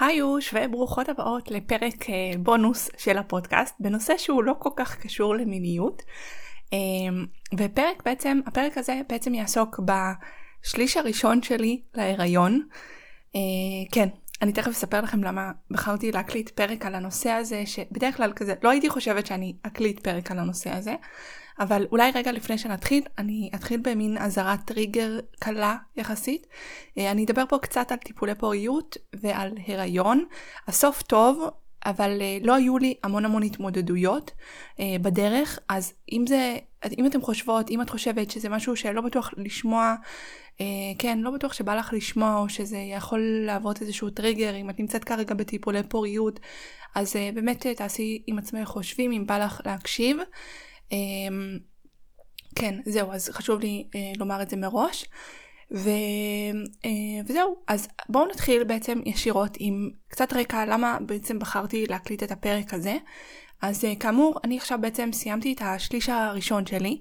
היוש וברוכות הבאות לפרק אה, בונוס של הפודקאסט בנושא שהוא לא כל כך קשור למיניות. אה, ופרק בעצם, הפרק הזה בעצם יעסוק בשליש הראשון שלי להיריון. אה, כן, אני תכף אספר לכם למה בחרתי להקליט פרק על הנושא הזה, שבדרך כלל כזה, לא הייתי חושבת שאני אקליט פרק על הנושא הזה, אבל אולי רגע לפני שנתחיל, אני אתחיל במין אזהרת טריגר קלה יחסית. אה, אני אדבר פה קצת על טיפולי פוריות ועל הריון. הסוף טוב, אבל אה, לא היו לי המון המון התמודדויות אה, בדרך, אז אם זה, אם אתם חושבות, אם את חושבת שזה משהו שלא בטוח לשמוע, כן, לא בטוח שבא לך לשמוע, או שזה יכול להוות איזשהו טריגר, אם את נמצאת כרגע בטיפולי פוריות, אז באמת תעשי עם עצמך חושבים אם בא לך להקשיב. אמ, כן, זהו, אז חשוב לי אה, לומר את זה מראש. ו, אה, וזהו, אז בואו נתחיל בעצם ישירות עם קצת רקע למה בעצם בחרתי להקליט את הפרק הזה. אז אה, כאמור, אני עכשיו בעצם סיימתי את השליש הראשון שלי,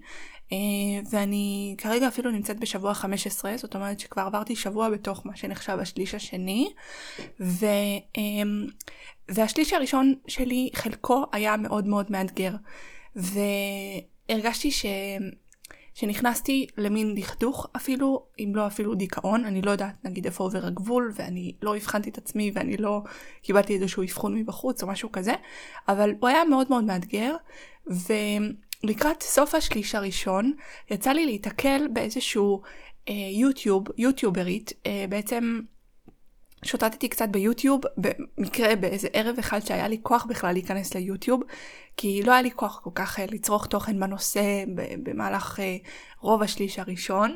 ואני כרגע אפילו נמצאת בשבוע 15, זאת אומרת שכבר עברתי שבוע בתוך מה שנחשב השליש השני, ו, והשליש הראשון שלי, חלקו היה מאוד מאוד מאתגר. והרגשתי ש... שנכנסתי למין דכדוך אפילו, אם לא אפילו דיכאון, אני לא יודעת נגיד איפה עובר הגבול, ואני לא הבחנתי את עצמי ואני לא קיבלתי איזשהו אבחון מבחוץ או משהו כזה, אבל הוא היה מאוד מאוד מאתגר, ולקראת סוף השליש הראשון יצא לי להיתקל באיזשהו אה, יוטיוב, יוטיוברית, אה, בעצם שוטטתי קצת ביוטיוב, במקרה באיזה ערב אחד שהיה לי כוח בכלל להיכנס ליוטיוב, כי לא היה לי כוח כל כך אה, לצרוך תוכן בנושא במהלך אה, רוב השליש הראשון.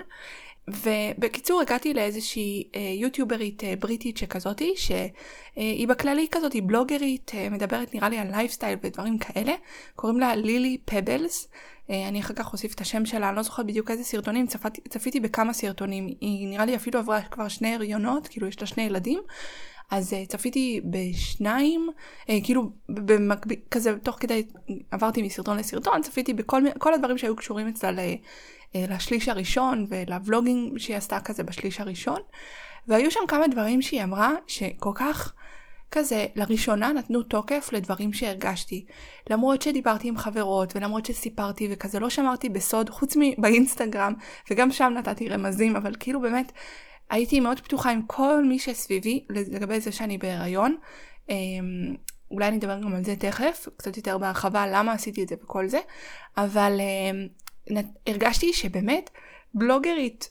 ובקיצור הגעתי לאיזושהי אה, יוטיוברית אה, בריטית שכזאתי, שהיא בכללי כזאת, היא בלוגרית, אה, מדברת נראה לי על לייפסטייל ודברים כאלה, קוראים לה לילי פבלס, אה, אני אחר כך אוסיף את השם שלה, אני לא זוכרת בדיוק איזה סרטונים, צפיתי, צפיתי בכמה סרטונים, היא נראה לי אפילו עברה כבר שני הריונות, כאילו יש לה שני ילדים, אז צפיתי בשניים, כאילו במקביל, כזה תוך כדי עברתי מסרטון לסרטון, צפיתי בכל הדברים שהיו קשורים אצלה לשליש הראשון ולוולוגינג שהיא עשתה כזה בשליש הראשון, והיו שם כמה דברים שהיא אמרה שכל כך כזה לראשונה נתנו תוקף לדברים שהרגשתי. למרות שדיברתי עם חברות ולמרות שסיפרתי וכזה לא שמרתי בסוד חוץ מבאינסטגרם וגם שם נתתי רמזים אבל כאילו באמת הייתי מאוד פתוחה עם כל מי שסביבי לגבי זה שאני בהיריון. אמ, אולי אני אדבר גם על זה תכף, קצת יותר בהרחבה למה עשיתי את זה וכל זה, אבל אמ, הרגשתי שבאמת בלוגרית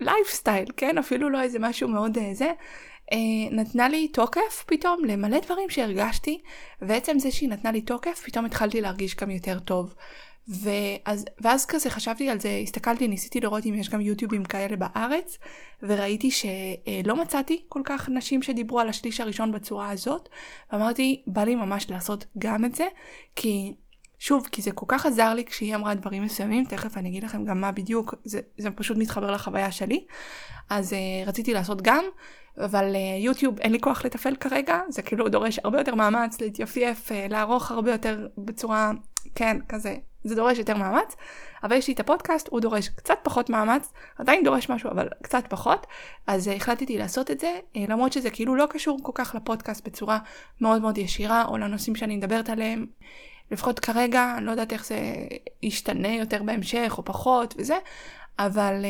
לייפסטייל, כן? אפילו לא איזה משהו מאוד אה, זה, אה, נתנה לי תוקף פתאום למלא דברים שהרגשתי, ועצם זה שהיא נתנה לי תוקף, פתאום התחלתי להרגיש גם יותר טוב. ואז, ואז כזה חשבתי על זה, הסתכלתי, ניסיתי לראות אם יש גם יוטיובים כאלה בארץ, וראיתי שלא מצאתי כל כך נשים שדיברו על השליש הראשון בצורה הזאת, ואמרתי, בא לי ממש לעשות גם את זה, כי שוב, כי זה כל כך עזר לי כשהיא אמרה דברים מסוימים, תכף אני אגיד לכם גם מה בדיוק, זה, זה פשוט מתחבר לחוויה שלי, אז uh, רציתי לעשות גם, אבל uh, יוטיוב אין לי כוח לתפעל כרגע, זה כאילו דורש הרבה יותר מאמץ להתייפייף, uh, לערוך הרבה יותר בצורה, כן, כזה, זה דורש יותר מאמץ, אבל יש לי את הפודקאסט, הוא דורש קצת פחות מאמץ, עדיין דורש משהו, אבל קצת פחות, אז uh, החלטתי לעשות את זה, uh, למרות שזה כאילו לא קשור כל כך לפודקאסט בצורה מאוד מאוד ישירה, או לנושאים שאני מדברת עליהם. לפחות כרגע, אני לא יודעת איך זה ישתנה יותר בהמשך או פחות וזה, אבל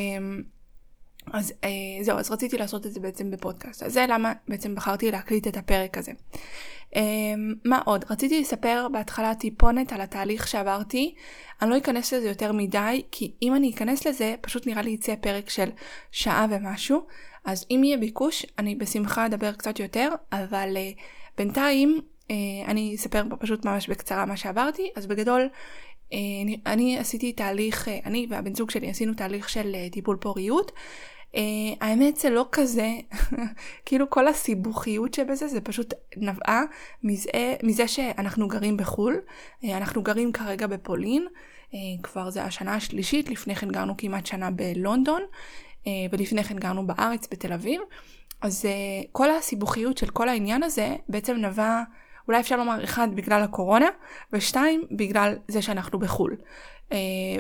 אז אה, זהו, אז רציתי לעשות את זה בעצם בפודקאסט. אז זה למה בעצם בחרתי להקליט את הפרק הזה. אה, מה עוד? רציתי לספר בהתחלה טיפונת על התהליך שעברתי. אני לא אכנס לזה יותר מדי, כי אם אני אכנס לזה, פשוט נראה לי יצא פרק של שעה ומשהו. אז אם יהיה ביקוש, אני בשמחה אדבר קצת יותר, אבל אה, בינתיים אני אספר פשוט ממש בקצרה מה שעברתי. אז בגדול, אני, אה, אני עשיתי תהליך, אה, אני והבן זוג שלי עשינו תהליך של טיפול פוריות. האמת זה לא כזה, כאילו כל הסיבוכיות שבזה זה פשוט נבעה מזה, מזה שאנחנו גרים בחו"ל, אנחנו גרים כרגע בפולין, כבר זה השנה השלישית, לפני כן גרנו כמעט שנה בלונדון, ולפני כן גרנו בארץ בתל אביב, אז כל הסיבוכיות של כל העניין הזה בעצם נבע, אולי אפשר לומר אחד בגלל הקורונה, ושתיים בגלל זה שאנחנו בחו"ל.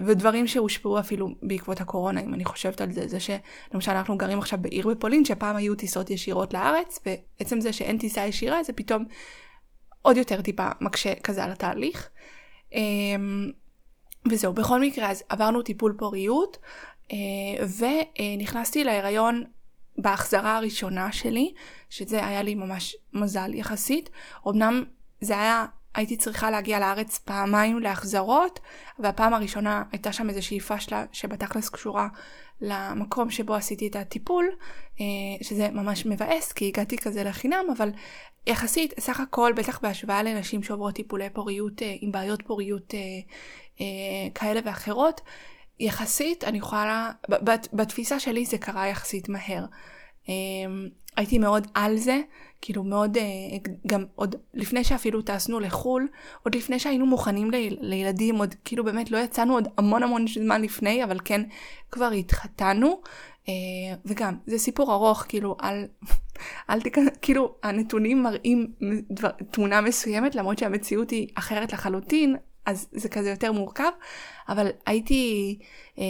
ודברים שהושפעו אפילו בעקבות הקורונה, אם אני חושבת על זה, זה שלמשל אנחנו גרים עכשיו בעיר בפולין, שפעם היו טיסות ישירות לארץ, ועצם זה שאין טיסה ישירה, זה פתאום עוד יותר טיפה מקשה כזה על התהליך. אמ, וזהו, בכל מקרה, אז עברנו טיפול פוריות, אה, ונכנסתי להיריון בהחזרה הראשונה שלי, שזה היה לי ממש מזל יחסית. אמנם זה היה, הייתי צריכה להגיע לארץ פעמיים להחזרות, והפעם הראשונה הייתה שם איזושהי פשלה שבתכלס קשורה למקום שבו עשיתי את הטיפול, אה, שזה ממש מבאס, כי הגעתי כזה לחינם, אבל יחסית, סך הכל, בטח בהשוואה לנשים שעוברות טיפולי פוריות אה, עם בעיות פוריות כאלה ואחרות, יחסית, אני יכולה, בתפיסה שלי זה קרה יחסית מהר. אמ, הייתי מאוד על זה, כאילו מאוד, אה, גם עוד לפני שאפילו טסנו לחו"ל, עוד לפני שהיינו מוכנים לילדים, עוד כאילו באמת לא יצאנו עוד המון המון זמן לפני, אבל כן כבר התחתנו. אה, וגם, זה סיפור ארוך, כאילו, על, אל תיכנס, כאילו, הנתונים מראים דבר, תמונה מסוימת, למרות שהמציאות היא אחרת לחלוטין, אז זה כזה יותר מורכב, אבל הייתי, אה,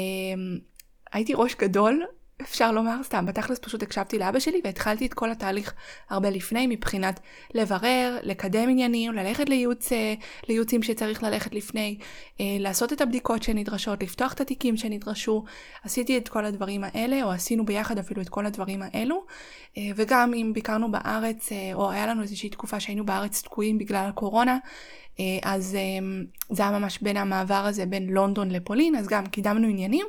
הייתי ראש גדול, אפשר לומר סתם, בתכלס פשוט הקשבתי לאבא שלי והתחלתי את כל התהליך הרבה לפני מבחינת לברר, לקדם עניינים, ללכת לייעוץ, אה, לייעוצים שצריך ללכת לפני, אה, לעשות את הבדיקות שנדרשות, לפתוח את התיקים שנדרשו, עשיתי את כל הדברים האלה, או עשינו ביחד אפילו את כל הדברים האלו, אה, וגם אם ביקרנו בארץ, או היה לנו איזושהי תקופה שהיינו בארץ תקועים בגלל הקורונה, אז אה, זה היה ממש בין המעבר הזה בין לונדון לפולין, אז גם קידמנו עניינים,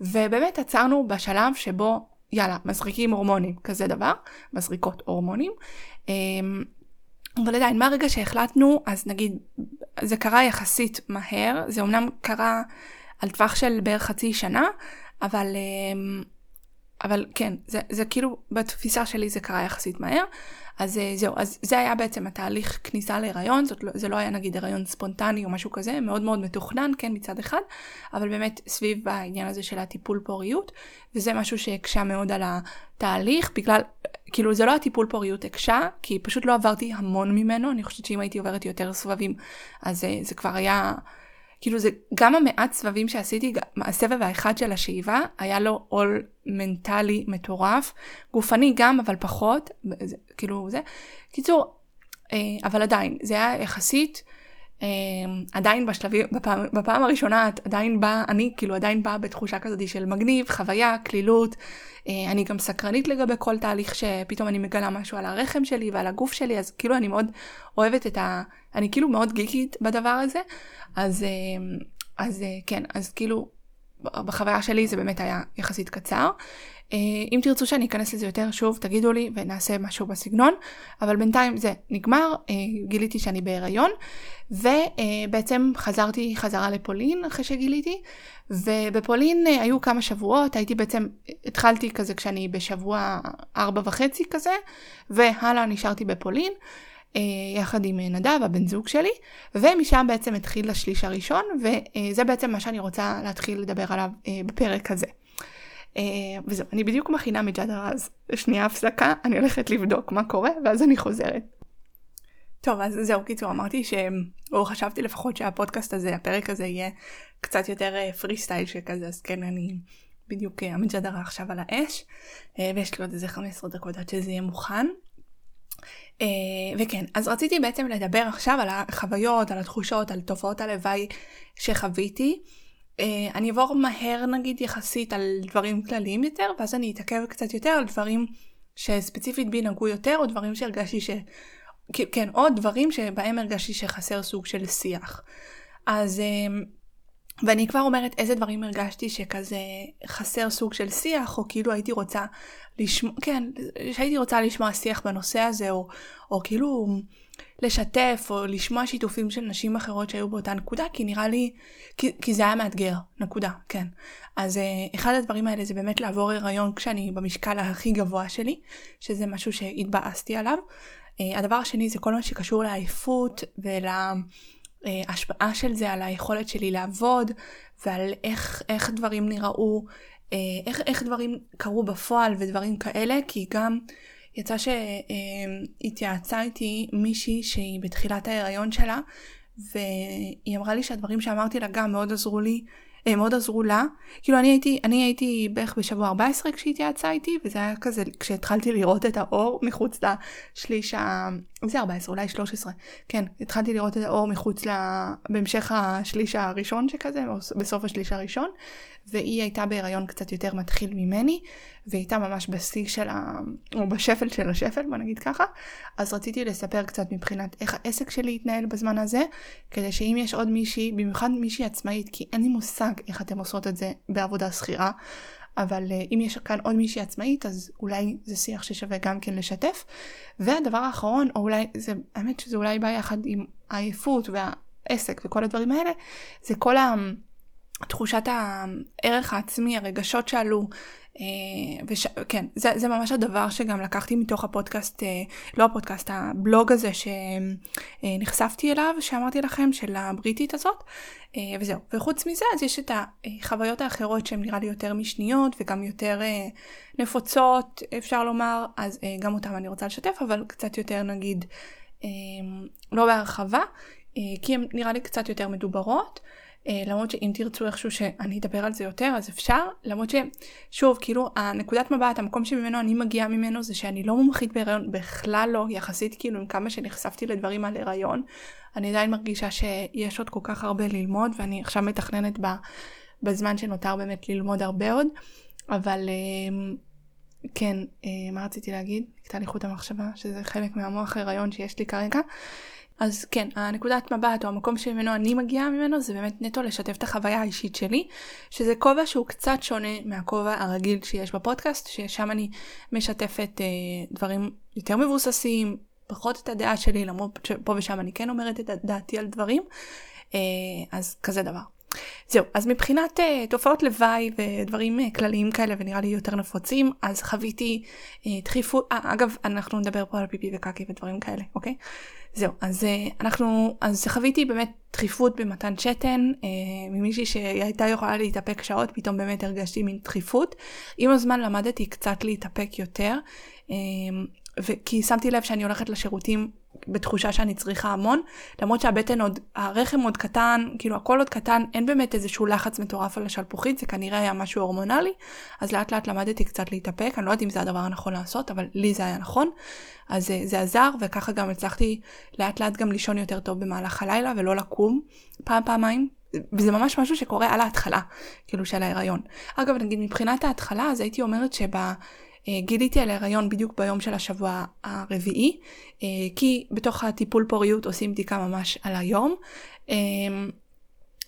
ובאמת עצרנו בשלב שבו, יאללה, מזריקים הורמונים, כזה דבר, מזריקות הורמונים. אה, אבל עדיין, מהרגע שהחלטנו, אז נגיד, זה קרה יחסית מהר, זה אמנם קרה על טווח של בערך חצי שנה, אבל, אבל כן, זה, זה כאילו, בתפיסה שלי זה קרה יחסית מהר. אז אה, זהו, אז זה היה בעצם התהליך כניסה להיריון, זאת, לא, זה לא היה נגיד הריון ספונטני או משהו כזה, מאוד מאוד מתוכנן, כן, מצד אחד, אבל באמת סביב העניין הזה של הטיפול פוריות, וזה משהו שהקשה מאוד על התהליך, בגלל, כאילו זה לא הטיפול פוריות הקשה, כי פשוט לא עברתי המון ממנו, אני חושבת שאם הייתי עוברת יותר סבבים, אז אה, זה כבר היה... כאילו זה גם המעט סבבים שעשיתי, הסבב האחד של השאיבה, היה לו עול מנטלי מטורף, גופני גם, אבל פחות, זה, כאילו זה. קיצור, אה, אבל עדיין, זה היה יחסית, עדיין בשלבים, בפעם, בפעם הראשונה את עדיין באה, אני כאילו עדיין באה בתחושה כזאת של מגניב, חוויה, קלילות. אה, אני גם סקרנית לגבי כל תהליך שפתאום אני מגלה משהו על הרחם שלי ועל הגוף שלי, אז כאילו אני מאוד אוהבת את ה... אני כאילו מאוד גיקית בדבר הזה, אז, אה, אז אה, כן, אז כאילו בחוויה שלי זה באמת היה יחסית קצר. אם תרצו שאני אכנס לזה יותר, שוב, תגידו לי ונעשה משהו בסגנון, אבל בינתיים זה נגמר, גיליתי שאני בהיריון, ובעצם חזרתי חזרה לפולין אחרי שגיליתי, ובפולין אה, היו כמה שבועות, הייתי בעצם, התחלתי כזה כשאני בשבוע ארבע וחצי כזה, והלאה נשארתי בפולין. אה, יחד עם נדב, הבן זוג שלי, ומשם בעצם התחיל השליש הראשון, וזה בעצם מה שאני רוצה להתחיל לדבר עליו אה, בפרק הזה. וזהו, אני בדיוק מכינה מג'אדר אז שנייה הפסקה, אני הולכת לבדוק מה קורה, ואז אני חוזרת. טוב, אז זהו, קיצור, אמרתי ש... או חשבתי לפחות שהפודקאסט הזה, הפרק הזה יהיה קצת יותר פרי אה, סטייל שכזה, אז כן, אני בדיוק אה, המג'דרה עכשיו על האש, אה, ויש לי עוד איזה 15 דקות עד שזה יהיה מוכן. וכן, אז רציתי בעצם לדבר עכשיו על החוויות, על התחושות, על תופעות הלוואי שחוויתי. אני אעבור מהר נגיד יחסית על דברים כלליים יותר, ואז אני אתעכב קצת יותר על דברים שספציפית בי נגעו יותר, או דברים שהרגשתי ש... כן, עוד דברים שבהם הרגשתי שחסר סוג של שיח. אז ואני כבר אומרת איזה דברים הרגשתי שכזה חסר סוג של שיח, או כאילו הייתי רוצה לשמוע, כן, שהייתי רוצה לשמוע שיח בנושא הזה, או, או כאילו לשתף, או לשמוע שיתופים של נשים אחרות שהיו באותה נקודה, כי נראה לי, כי, כי זה היה מאתגר, נקודה, כן. אז uh, אחד הדברים האלה זה באמת לעבור הריון כשאני במשקל הכי גבוה שלי, שזה משהו שהתבאסתי עליו. Uh, הדבר השני זה כל מה שקשור לעייפות ול... ההשפעה של זה על היכולת שלי לעבוד ועל איך, איך דברים נראו, אה, איך, איך דברים קרו בפועל ודברים כאלה, כי גם יצא שהתייעצה איתי מישהי שהיא בתחילת ההיריון שלה, והיא אמרה לי שהדברים שאמרתי לה גם מאוד עזרו לי הם מאוד עזרו לה. כאילו אני הייתי, אני הייתי בערך בשבוע 14 כשהיא התייעצה איתי, וזה היה כזה כשהתחלתי לראות את האור מחוץ לשליש ה... זה 14, אולי 13. כן, התחלתי לראות את האור מחוץ ל... בהמשך השליש הראשון שכזה, בסוף השליש הראשון, והיא הייתה בהיריון קצת יותר מתחיל ממני, והיא הייתה ממש בשיא של ה... או בשפל של השפל, בוא נגיד ככה. אז רציתי לספר קצת מבחינת איך העסק שלי התנהל בזמן הזה, כדי שאם יש עוד מישהי, במיוחד מישהי עצמאית, כי אין לי מושג איך אתם עושות את זה בעבודה שכירה, אבל uh, אם יש כאן עוד מישהי עצמאית, אז אולי זה שיח ששווה גם כן לשתף. והדבר האחרון, או אולי, זה, האמת שזה אולי בא יחד עם העייפות והעסק וכל הדברים האלה, זה כל. תחושת הערך העצמי, הרגשות שעלו, אה, וש... כן, זה, זה ממש הדבר שגם לקחתי מתוך הפודקאסט, אה, לא הפודקאסט, הבלוג הזה שנחשפתי אליו, שאמרתי לכם, של הבריטית הזאת, אה, וזהו. וחוץ מזה, אז יש את החוויות האחרות שהן נראה לי יותר משניות וגם יותר נפוצות, אפשר לומר, אז גם אותן אני רוצה לשתף, אבל קצת יותר נגיד, לא בהרחבה, כי הן נראה לי קצת יותר מדוברות. אה, למרות שאם תרצו איכשהו שאני אדבר על זה יותר אז אפשר. למרות ששוב כאילו הנקודת מבט המקום שממנו אני מגיעה ממנו זה שאני לא מומחית בהיריון בכלל לא יחסית כאילו עם כמה שנחשפתי לדברים על הריון אני עדיין מרגישה שיש עוד כל כך הרבה ללמוד ואני עכשיו מתכננת בזמן שנותר באמת ללמוד הרבה עוד. אבל אה, כן אה, מה רציתי להגיד? נקטע לי חוט המחשבה שזה חלק מהמוח הריון שיש לי כרגע אז כן, הנקודת מבט או המקום שממנו אני מגיעה ממנו זה באמת נטו לשתף את החוויה האישית שלי, שזה כובע שהוא קצת שונה מהכובע הרגיל שיש בפודקאסט, ששם אני משתפת אה, דברים יותר מבוססים, פחות את הדעה שלי, למרות שפה ושם אני כן אומרת את דעתי על דברים, אה, אז כזה דבר. זהו, אז מבחינת uh, תופעות לוואי ודברים uh, כלליים כאלה ונראה לי יותר נפוצים, אז חוויתי uh, דחיפות, uh, אגב, אנחנו נדבר פה על פיפי וקקי ודברים כאלה, אוקיי? זהו, אז uh, אנחנו, אז חוויתי באמת דחיפות במתן שתן, uh, ממישהי שהייתה יכולה להתאפק שעות, פתאום באמת הרגשתי מין דחיפות. עם הזמן למדתי קצת להתאפק יותר, uh, כי שמתי לב שאני הולכת לשירותים בתחושה שאני צריכה המון, למרות שהבטן עוד, הרחם עוד קטן, כאילו הכל עוד קטן, אין באמת איזשהו לחץ מטורף על השלפוחית, זה כנראה היה משהו הורמונלי, אז לאט לאט למדתי קצת להתאפק, אני לא יודעת אם זה הדבר הנכון לעשות, אבל לי זה היה נכון, אז זה, זה עזר, וככה גם הצלחתי לאט לאט גם לישון יותר טוב במהלך הלילה, ולא לקום פעם פעמיים, וזה ממש משהו שקורה על ההתחלה, כאילו של ההיריון. אגב, נגיד מבחינת ההתחלה, אז הייתי אומרת שבה... אה, גיליתי על ההיריון בדיוק ביום של השבוע הרביעי, אה, כי בתוך הטיפול פוריות עושים בדיקה ממש על היום. אה,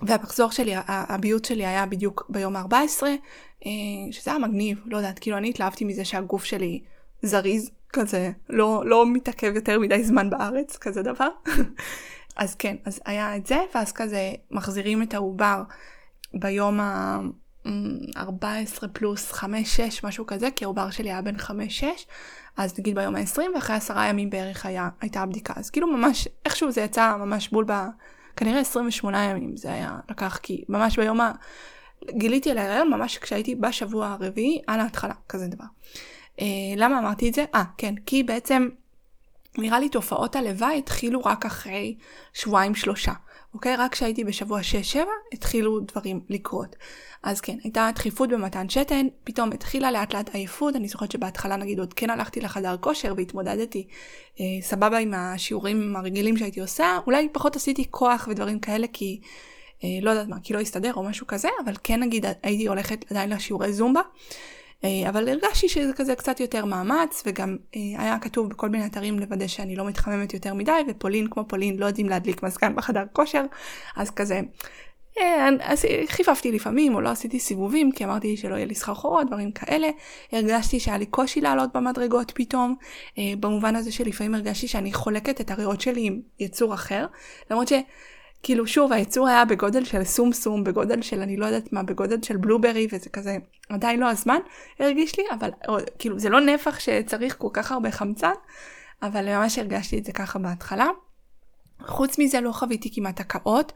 והמחזור שלי, הביוט שלי היה בדיוק ביום ה-14, שזה היה מגניב, לא יודעת, כאילו אני התלהבתי מזה שהגוף שלי זריז, כזה, לא, לא מתעכב יותר מדי זמן בארץ, כזה דבר. אז כן, אז היה את זה, ואז כזה מחזירים את העובר ביום ה... 14 פלוס 5-6 משהו כזה כי העובר שלי היה בן 5-6 אז נגיד ביום ה-20 ואחרי עשרה ימים בערך היה, הייתה הבדיקה אז כאילו ממש איכשהו זה יצא ממש בול ב... כנראה 28 ימים זה היה לקח כי ממש ביום ה... גיליתי על ההיריון ממש כשהייתי בשבוע הרביעי על ההתחלה כזה דבר. אה, למה אמרתי את זה? אה כן כי בעצם נראה לי תופעות הלוואי התחילו רק אחרי שבועיים שלושה. אוקיי? רק כשהייתי בשבוע 6-7 התחילו דברים לקרות. אז כן, הייתה דחיפות במתן שתן, פתאום התחילה לאט לאט עייפות, אני זוכרת שבהתחלה נגיד עוד כן הלכתי לחדר כושר והתמודדתי אה, סבבה עם השיעורים הרגילים שהייתי עושה, אולי פחות עשיתי כוח ודברים כאלה כי אה, לא יודעת מה, כי לא הסתדר או משהו כזה, אבל כן נגיד הייתי הולכת עדיין לשיעורי זומבה. אה, אבל הרגשתי שזה כזה קצת יותר מאמץ וגם אה, היה כתוב בכל מיני אתרים לוודא שאני לא מתחממת יותר מדי ופולין כמו פולין לא יודעים להדליק מזגן בחדר כושר אז כזה אה, אז חיפפתי לפעמים או לא עשיתי סיבובים כי אמרתי שלא יהיה לי סחרחורות דברים כאלה. הרגשתי שהיה לי קושי לעלות במדרגות פתאום במובן הזה שלפעמים הרגשתי שאני חולקת את הריאות שלי עם יצור אחר למרות ש... כאילו שוב היצור היה בגודל של סום סום בגודל של אני לא יודעת מה בגודל של בלוברי וזה כזה עדיין לא הזמן הרגיש לי אבל או, כאילו זה לא נפח שצריך כל כך הרבה חמצן אבל ממש הרגשתי את זה ככה בהתחלה. חוץ מזה לא חוויתי כמעט הקאות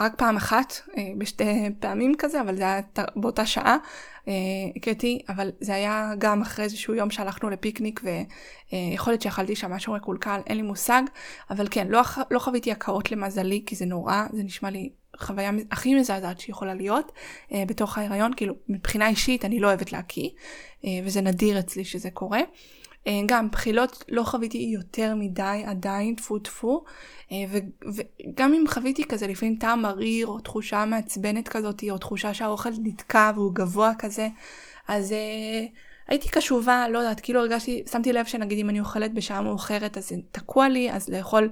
רק פעם אחת, בשתי פעמים כזה, אבל זה היה באותה שעה. הכיתי, אבל זה היה גם אחרי איזשהו יום שהלכנו לפיקניק ויכול להיות שאכלתי שם משהו מקולקל, אין לי מושג, אבל כן, לא, לא חוויתי הקאות למזלי, כי זה נורא, זה נשמע לי חוויה הכי מזעזעת שיכולה להיות אה, בתוך ההיריון, כאילו מבחינה אישית אני לא אוהבת להקיא, אה, וזה נדיר אצלי שזה קורה. אה, גם בחילות לא חוויתי יותר מדי עדיין, טפו טפו, אה, וגם אם חוויתי כזה לפעמים טעם מריר, או תחושה מעצבנת כזאת, או תחושה שהאוכל נתקע והוא גבוה כזה, אז אה, הייתי קשובה, לא יודעת, כאילו הרגשתי, שמתי לב שנגיד אם אני אוכלת בשעה מאוחרת אז זה תקוע לי, אז לאכול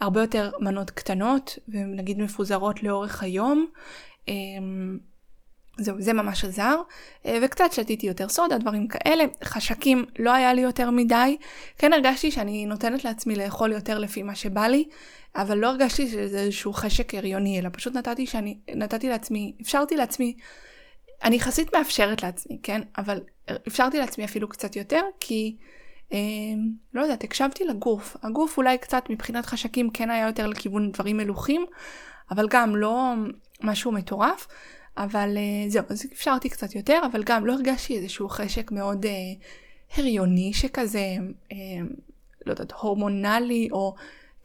הרבה יותר מנות קטנות, ונגיד מפוזרות לאורך היום. זהו, זה ממש עזר. אה, וקצת שתיתי יותר סודה, דברים כאלה. חשקים לא היה לי יותר מדי. כן הרגשתי שאני נותנת לעצמי לאכול יותר לפי מה שבא לי, אבל לא הרגשתי שזה איזשהו חשק הריוני, אלא פשוט נתתי שאני, נתתי לעצמי, אפשרתי לעצמי, אני יחסית מאפשרת לעצמי, כן? אבל אפשרתי לעצמי אפילו קצת יותר, כי... אה, לא יודעת, הקשבתי לגוף. הגוף אולי קצת מבחינת חשקים כן היה יותר לכיוון דברים מלוכים, אבל גם לא משהו מטורף. אבל uh, זהו, אז אפשרתי קצת יותר, אבל גם לא הרגשתי איזשהו חשק מאוד uh, הריוני שכזה, uh, לא יודעת, הורמונלי, או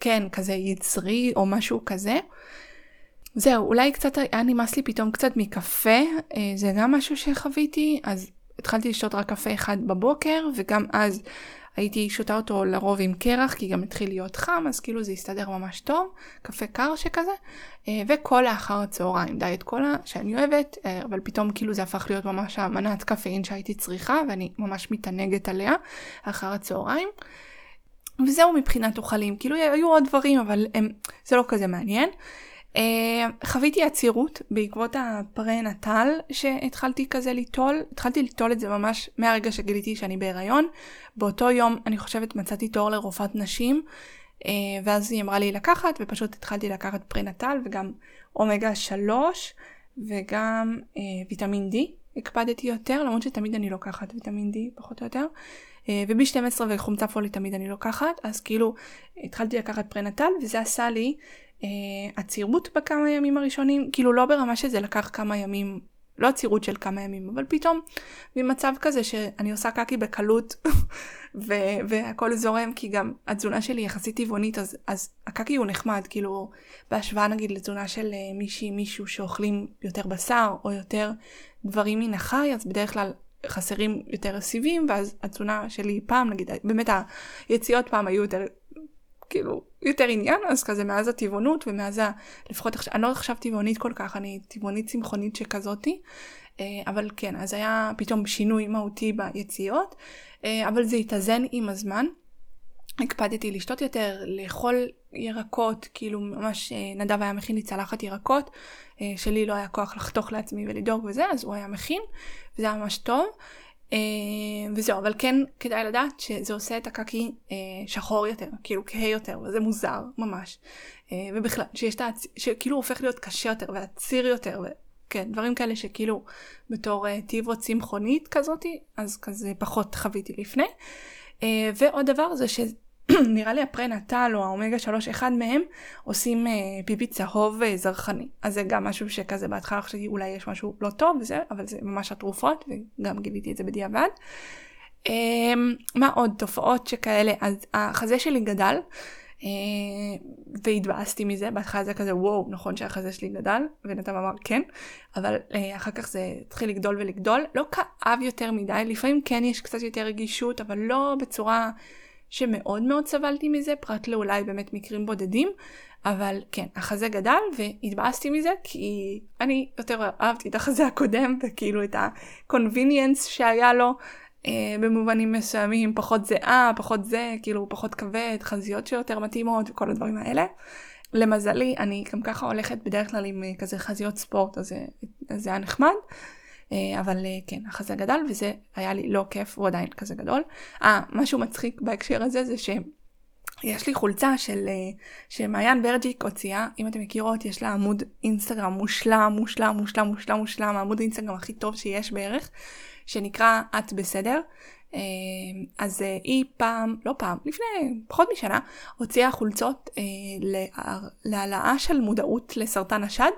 כן, כזה יצרי, או משהו כזה. זהו, אולי קצת היה נמאס לי פתאום קצת מקפה, uh, זה גם משהו שחוויתי, אז התחלתי לשתות רק קפה אחד בבוקר, וגם אז הייתי שותה אותו לרוב עם קרח, כי גם התחיל להיות חם, אז כאילו זה הסתדר ממש טוב, קפה קר שכזה, אה, וקולה אחר הצהריים, דיאט קולה שאני אוהבת, אה, אבל פתאום כאילו זה הפך להיות ממש המנת קפאין שהייתי צריכה, ואני ממש מתענגת עליה אחר הצהריים. וזהו מבחינת אוכלים, כאילו היו עוד דברים, אבל הם, זה לא כזה מעניין. Uh, חוויתי עצירות בעקבות הפרה-נטל שהתחלתי כזה ליטול, התחלתי ליטול את זה ממש מהרגע שגיליתי שאני בהיריון. באותו יום אני חושבת מצאתי תור לרופאת נשים, uh, ואז היא אמרה לי לקחת, ופשוט התחלתי לקחת פרה-נטל וגם אומגה 3 וגם uh, ויטמין D. הקפדתי יותר, למרות שתמיד אני לוקחת ויטמין D פחות או יותר. וב-12 וחומצה פולית תמיד אני לוקחת, אז כאילו התחלתי לקחת פרנטל וזה עשה לי אה, עצירות בכמה ימים הראשונים, כאילו לא ברמה שזה לקח כמה ימים, לא עצירות של כמה ימים, אבל פתאום ממצב כזה שאני עושה קקי בקלות ו- והכל זורם, כי גם התזונה שלי יחסית טבעונית, אז, אז הקקי הוא נחמד, כאילו בהשוואה נגיד לתזונה של אה, מישהי, מישהו שאוכלים יותר בשר או יותר דברים מן החי, אז בדרך כלל חסרים יותר סיבים, ואז התזונה שלי פעם, נגיד, באמת היציאות פעם היו יותר כאילו יותר עניין אז כזה מאז הטבעונות ומאז ה... לפחות עכשיו אני לא עכשיו טבעונית כל כך אני טבעונית צמחונית שכזאתי אה, אבל כן אז היה פתאום שינוי מהותי ביציאות אה, אבל זה התאזן עם הזמן. הקפדתי לשתות יותר לאכול ירקות כאילו ממש אה, נדב היה מכין לי צלחת ירקות שלי לא היה כוח לחתוך לעצמי ולדאוג וזה אז הוא היה מכין וזה היה ממש טוב. אה, וזהו, אבל כן כדאי לדעת שזה עושה את הקקי אה, שחור יותר, כאילו כהה יותר, וזה מוזר ממש. אה, ובכלל, שיש את הצ... שכאילו הופך להיות קשה יותר ועציר יותר, וכן, דברים כאלה שכאילו בתור טיבו צמחונית כזאתי, אז כזה פחות חוויתי לפני. ועוד דבר זה ש... נראה לי הפרנטל או האומגה 3, אחד מהם עושים אה, פיפי צהוב אה, זרחני. אז זה גם משהו שכזה בהתחלה חשבתי אולי יש משהו לא טוב וזה, אבל זה ממש התרופות, וגם גיליתי את זה בדיעבד. אה, מה עוד? תופעות שכאלה, אז החזה שלי גדל. אה, והתבאסתי מזה, בהתחלה זה כזה וואו, נכון שהחזה שלי גדל, ונתן אמר כן, אבל אה, אחר כך זה התחיל לגדול ולגדול, לא כאב יותר מדי, לפעמים כן יש קצת יותר רגישות, אבל לא בצורה שמאוד מאוד סבלתי מזה, פרט לאולי באמת מקרים בודדים, אבל כן, החזה גדל והתבאסתי מזה כי אני יותר אהבתי את החזה הקודם וכאילו את ה-convenience שהיה לו אה, במובנים מסוימים, פחות זהה, פחות זה, כאילו פחות כבד, חזיות שיותר מתאימות וכל הדברים האלה. למזלי, אני גם ככה הולכת בדרך כלל עם אה, כזה חזיות ספורט, אז זה היה נחמד. אה, אבל אה, כן, החזה גדל וזה היה לי לא כיף, הוא עדיין כזה גדול. אה, משהו מצחיק בהקשר הזה זה שיש לי חולצה של אה, שמעיין ברג'יק הוציאה, אם אתם מכירות, יש לה עמוד אינסטגרם מושלם, מושלם, מושלם, מושלם, מושלם, העמוד אינסטגרם הכי טוב שיש בערך, שנקרא את בסדר. אז היא פעם, לא פעם, לפני פחות משנה, הוציאה חולצות להעלאה של מודעות לסרטן השד,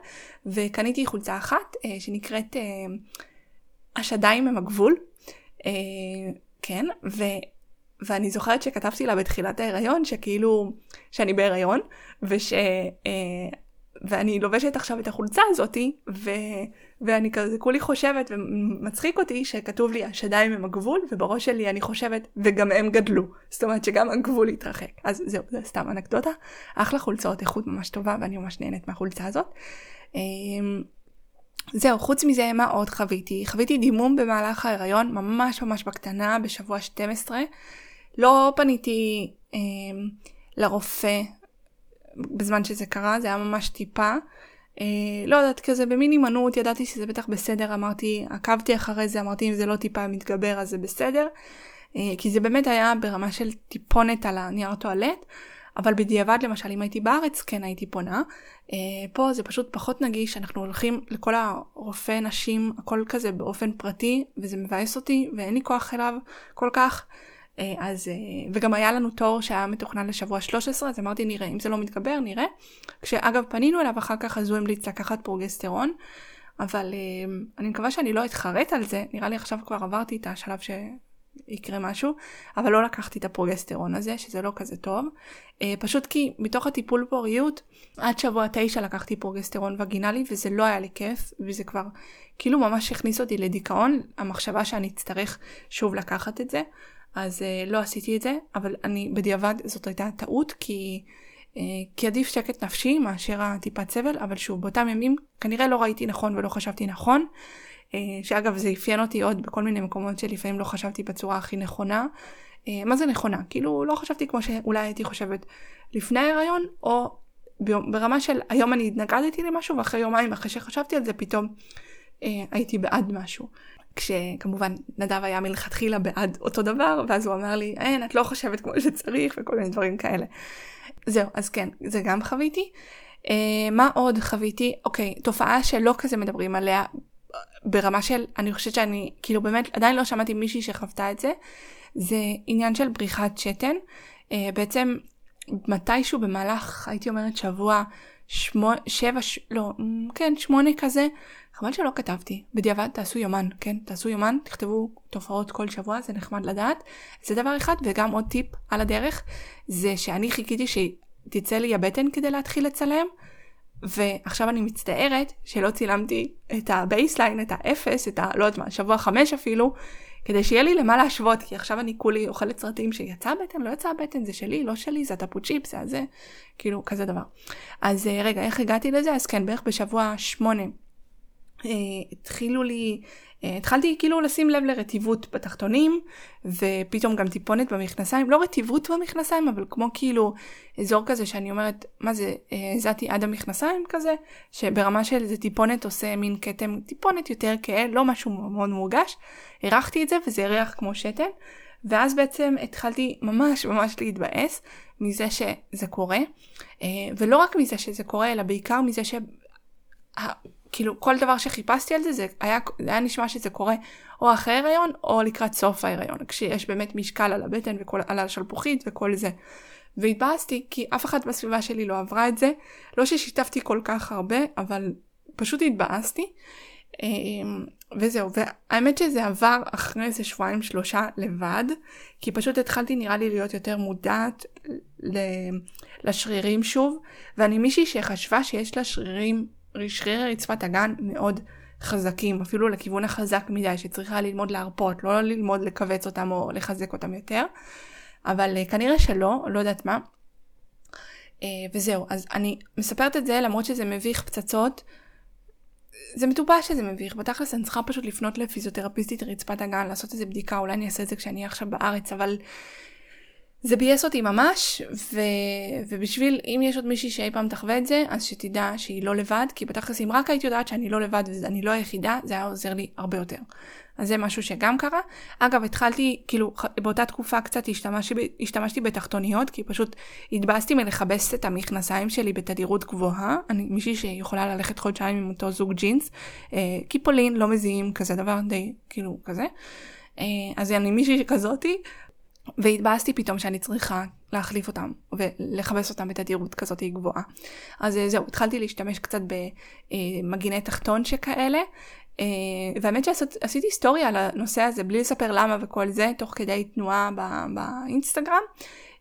וקניתי חולצה אחת שנקראת השדיים הם הגבול. כן, ו... ואני זוכרת שכתבתי לה בתחילת ההיריון שכאילו, שאני בהיריון, וש... ואני לובשת עכשיו את החולצה הזאתי, ו... ואני כזה כולי חושבת ומצחיק אותי שכתוב לי השדיים הם הגבול, ובראש שלי אני חושבת וגם הם גדלו. זאת אומרת שגם הגבול התרחק. אז זהו, זה סתם אנקדוטה. אחלה חולצות, איכות ממש טובה, ואני ממש נהנית מהחולצה הזאת. אמ, זהו, חוץ מזה, מה עוד חוויתי? חוויתי דימום במהלך ההיריון, ממש ממש בקטנה, בשבוע 12. לא פניתי אה, לרופא בזמן שזה קרה, זה היה ממש טיפה. אה, לא יודעת, כזה במין הימנעות, ידעתי שזה בטח בסדר, אמרתי, עקבתי אחרי זה, אמרתי אם זה לא טיפה מתגבר אז זה בסדר. אה, כי זה באמת היה ברמה של טיפונת על הנייר טואלט. אבל בדיעבד למשל אם הייתי בארץ כן הייתי פונה. Uh, פה זה פשוט פחות נגיש, אנחנו הולכים לכל הרופא נשים, הכל כזה באופן פרטי, וזה מבאס אותי ואין לי כוח אליו כל כך. אה, אז, אה, וגם היה לנו תור שהיה מתוכנן לשבוע 13, אז אמרתי נראה, אם זה לא מתגבר נראה. כשאגב פנינו אליו אחר כך אז הוא המליץ לקחת פרוגסטרון. אבל אה, אני מקווה שאני לא אתחרט על זה, נראה לי עכשיו כבר עברתי את השלב ש... יקרה משהו, אבל לא לקחתי את הפרוגסטרון הזה, שזה לא כזה טוב. אה, פשוט כי מתוך הטיפול פוריות, עד שבוע תשע לקחתי פרוגסטרון וגינלי, וזה לא היה לי כיף, וזה כבר כאילו ממש הכניס אותי לדיכאון, המחשבה שאני אצטרך שוב לקחת את זה. אז אה, לא עשיתי את זה, אבל אני בדיעבד זאת הייתה טעות, כי, אה, כי עדיף שקט נפשי מאשר הטיפת סבל, אבל שוב, באותם ימים כנראה לא ראיתי נכון ולא חשבתי נכון. אה, שאגב זה אפיין אותי עוד בכל מיני מקומות שלפעמים לא חשבתי בצורה הכי נכונה. אה, מה זה נכונה? כאילו לא חשבתי כמו שאולי הייתי חושבת לפני ההיריון, או ברמה של היום אני התנגדתי למשהו ואחרי יומיים אחרי שחשבתי על זה פתאום אה, הייתי בעד משהו. כשכמובן נדב היה מלכתחילה בעד אותו דבר ואז הוא אמר לי אין את לא חושבת כמו שצריך וכל מיני דברים כאלה. זהו אז כן זה גם חוויתי. Uh, מה עוד חוויתי? אוקיי, תופעה שלא כזה מדברים עליה ברמה של, אני חושבת שאני, כאילו באמת, עדיין לא שמעתי מישהי שחוותה את זה, זה עניין של בריחת שתן. Uh, בעצם מתישהו במהלך, הייתי אומרת שבוע, שמו, שבע, ש... לא, כן, שמונה כזה, חבל שלא כתבתי. בדיעבד תעשו יומן, כן? תעשו יומן, תכתבו תופעות כל שבוע, זה נחמד לדעת. זה דבר אחד, וגם עוד טיפ על הדרך, זה שאני חיכיתי שתצא לי הבטן כדי להתחיל לצלם. ועכשיו אני מצטערת שלא צילמתי את ה baseline, את האפס, את ה... לא יודעת מה, שבוע חמש אפילו, כדי שיהיה לי למה להשוות, כי עכשיו אני כולי אוכלת סרטים שיצא בטן, לא יצא בטן, זה שלי, לא שלי, זה התפוצ'יפס, זה הזה, כאילו, כזה דבר. אז אה, רגע, איך הגעתי לזה? אז כן, בערך בשבוע שמונה התחילו לי אה, התחלתי כאילו לשים לב לרטיבות בתחתונים ופתאום גם טיפונת במכנסיים לא רטיבות במכנסיים אבל כמו כאילו אזור כזה שאני אומרת מה זה אה, הזעתי עד המכנסיים כזה שברמה של איזה טיפונת עושה מין כתם טיפונת יותר כהה לא משהו מאוד מורגש הרחתי את זה וזה הריח כמו שתן ואז בעצם התחלתי ממש ממש להתבאס מזה שזה קורה אה, ולא רק מזה שזה קורה אלא בעיקר מזה ש... כאילו כל דבר שחיפשתי על זה, זה היה, זה היה נשמע שזה קורה או אחרי הריון או לקראת סוף ההריון, כשיש באמת משקל על הבטן ועל השלפוחית וכל זה. והתבאסתי כי אף אחד בסביבה שלי לא עברה את זה, לא ששיתפתי כל כך הרבה, אבל פשוט התבאסתי. אמ, וזהו, והאמת שזה עבר אחרי איזה שבועיים שלושה לבד, כי פשוט התחלתי נראה לי להיות יותר מודעת לשרירים שוב, ואני מישהי שחשבה שיש לה שרירים שרירי רצפת הגן מאוד חזקים, אפילו לכיוון החזק מדי, שצריכה ללמוד להרפות, לא ללמוד לכווץ אותם או לחזק אותם יותר. אבל uh, כנראה שלא, לא יודעת מה. Uh, וזהו, אז אני מספרת את זה למרות שזה מביך פצצות. זה מטופש שזה מביך, בתכלס אני צריכה פשוט לפנות לפיזיותרפיסטית רצפת הגן, לעשות איזה בדיקה, אולי אני אעשה את זה כשאני אהיה עכשיו בארץ, אבל זה ביאס אותי ממש, ו... ובשביל, אם יש עוד מישהי שאי פעם תחווה את זה, אז שתדע שהיא לא לבד, כי בתכלס אם רק הייתי יודעת שאני לא לבד ואני לא היחידה, זה היה עוזר לי הרבה יותר. אז זה משהו שגם קרה. אגב, התחלתי, כאילו, באותה תקופה קצת השתמשתי, השתמשתי בתחתוניות, כי פשוט התבאסתי מלכבס את המכנסיים שלי בתדירות גבוהה. אני מישהי שיכולה ללכת חודשיים עם אותו זוג ג'ינס. אה, קיפולין, לא מזיעים, כזה דבר די, כאילו, כזה. אז אני מישהי כזאתי, והתבאסתי פתאום שאני צריכה להחליף אותם ולכבס אותם בתדירות כזאת גבוהה. אז זהו, התחלתי להשתמש קצת במגיני תחתון שכאלה, והאמת שעשיתי היסטוריה על הנושא הזה בלי לספר למה וכל זה, תוך כדי תנועה באינסטגרם.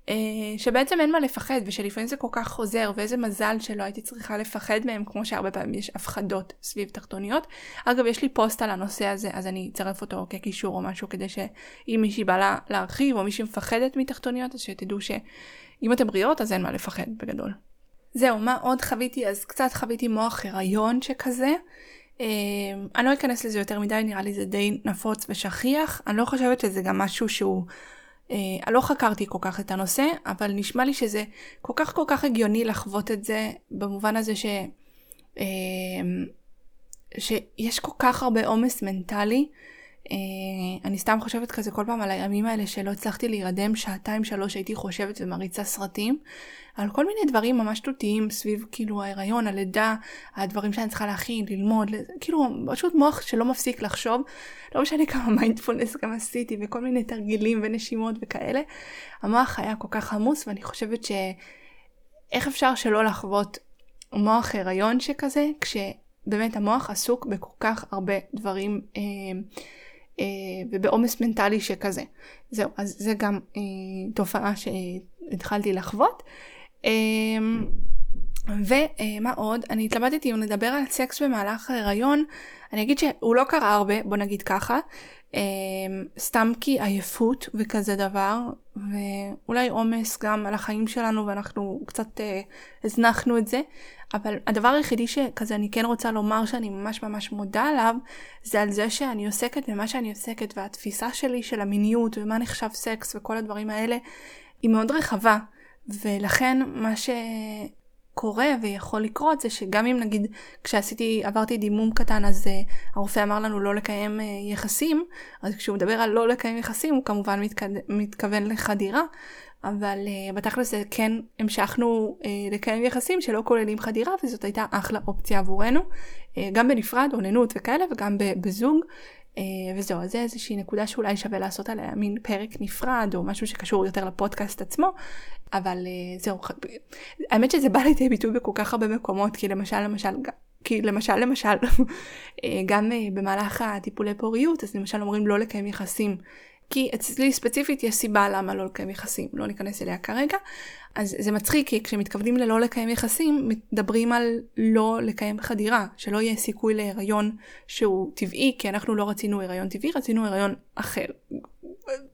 אה, שבעצם אין מה לפחד ושלפעמים זה כל כך חוזר ואיזה מזל שלא הייתי צריכה לפחד מהם כמו שהרבה פעמים יש הפחדות סביב תחתוניות. אגב יש לי פוסט על הנושא הזה אז אני אצרף אותו כקישור או משהו כדי שאם מישהי בא לה להרחיב או מישהי מפחדת מתחתוניות אז שתדעו שאם אתם בריאות אז אין מה לפחד בגדול. זהו מה עוד חוויתי אז קצת חוויתי מוח הריון שכזה. Uh, אני לא אכנס לזה יותר מדי נראה לי זה די נפוץ ושכיח אני לא חושבת שזה גם משהו שהוא אה, לא חקרתי כל כך את הנושא, אבל נשמע לי שזה כל כך כל כך הגיוני לחוות את זה במובן הזה ש... אה, שיש כל כך הרבה עומס מנטלי. אה, אני סתם חושבת כזה כל פעם על הימים האלה שלא הצלחתי להירדם שעתיים שלוש הייתי חושבת ומריצה סרטים. על כל מיני דברים ממש תותיים סביב כאילו ההיריון, הלידה, הדברים שאני צריכה להכין, ללמוד, כאילו פשוט מוח שלא מפסיק לחשוב. לא משנה כמה מיינדפולנס גם עשיתי וכל מיני תרגילים ונשימות וכאלה. המוח היה כל כך עמוס ואני חושבת שאיך אפשר שלא לחוות מוח הריון שכזה, כשבאמת המוח עסוק בכל כך הרבה דברים. אה, ובעומס מנטלי שכזה. זהו, אז זה גם אה, תופעה שהתחלתי לחוות. אמ, ומה עוד? אני התלבטתי אם נדבר על סקס במהלך ההיריון. אני אגיד שהוא לא קרה הרבה, בוא נגיד ככה. סתם כי עייפות וכזה דבר, ואולי עומס גם על החיים שלנו ואנחנו קצת אה, הזנחנו את זה. אבל הדבר היחידי שכזה אני כן רוצה לומר שאני ממש ממש מודה עליו, זה על זה שאני עוסקת במה שאני עוסקת והתפיסה שלי של המיניות ומה נחשב סקס וכל הדברים האלה היא מאוד רחבה. ולכן מה שקורה ויכול לקרות זה שגם אם נגיד כשעשיתי, עברתי דימום קטן אז uh, הרופא אמר לנו לא לקיים uh, יחסים, אז כשהוא מדבר על לא לקיים יחסים הוא כמובן מתכו... מתכוון לחדירה, אבל uh, בתכלס כן המשכנו uh, לקיים יחסים שלא כוללים חדירה וזאת הייתה אחלה אופציה עבורנו, uh, גם בנפרד, אוננות וכאלה וגם בזוג. אה, וזהו, אז זה איזושהי נקודה שאולי שווה לעשות עליה מין פרק נפרד, או משהו שקשור יותר לפודקאסט עצמו, אבל אה, זהו, האמת שזה בא לידי ביטוי בכל כך הרבה מקומות, כי למשל, למשל, כי למשל, למשל, אה, גם במהלך הטיפולי פוריות, אז למשל אומרים לא לקיים יחסים כי אצלי ספציפית יש סיבה למה לא לקיים יחסים, לא ניכנס אליה כרגע. אז זה מצחיק, כי כשמתכוונים ללא לקיים יחסים, מדברים על לא לקיים חדירה, שלא יהיה סיכוי להיריון שהוא טבעי, כי אנחנו לא רצינו הריון טבעי, רצינו הריון אחר.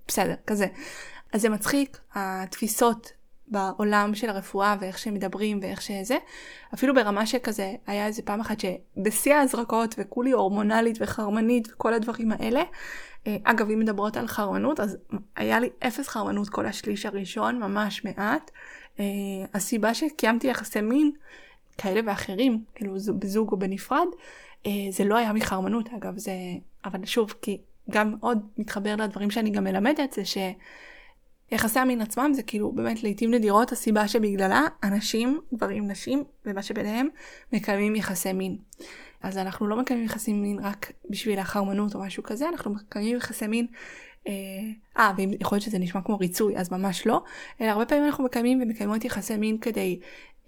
בסדר, כזה. אז זה מצחיק, התפיסות בעולם של הרפואה ואיך שהם מדברים ואיך שזה, אפילו ברמה שכזה, היה איזה פעם אחת שבשיא ההזרקות וכולי הורמונלית וחרמנית וכל הדברים האלה, אה, אגב, אם מדברות על חרמנות, אז היה לי אפס חרמנות כל השליש הראשון, ממש מעט. אה, הסיבה שקיימתי יחסי מין כאלה ואחרים, כאילו בזוג או בנפרד, אה, זה לא היה מחרמנות אגב, זה... אבל שוב, כי גם עוד מתחבר לדברים שאני גם מלמדת, זה שיחסי המין עצמם זה כאילו באמת לעיתים נדירות הסיבה שבגללה אנשים, גברים, נשים, ומה שביניהם, מקיימים יחסי מין. אז אנחנו לא מקיימים יחסי מין רק בשביל החרמנות או משהו כזה, אנחנו מקיימים יחסי מין, אה, אה ויכול להיות שזה נשמע כמו ריצוי, אז ממש לא, אלא הרבה פעמים אנחנו מקיימים ומקיימות יחסי מין כדי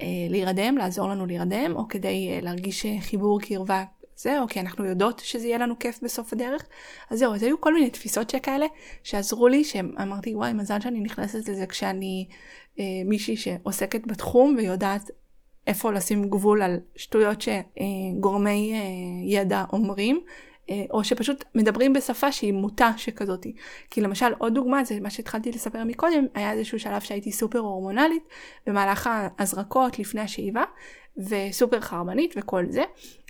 אה, להירדם, לעזור לנו להירדם, או כדי אה, להרגיש אה, חיבור קרבה זה, או כי אנחנו יודעות שזה יהיה לנו כיף בסוף הדרך. אז זהו, אז היו כל מיני תפיסות שכאלה שעזרו לי, שאמרתי, וואי, מזל שאני נכנסת לזה כשאני אה, מישהי שעוסקת בתחום ויודעת איפה לשים גבול על שטויות שגורמי אה, ידע אומרים. אה, או שפשוט מדברים בשפה שהיא מוטה שכזאתי. כי למשל עוד דוגמה זה מה שהתחלתי לספר מקודם, היה איזשהו שלב שהייתי סופר הורמונלית במהלך ההזרקות לפני השאיבה, וסופר חרמנית וכל זה,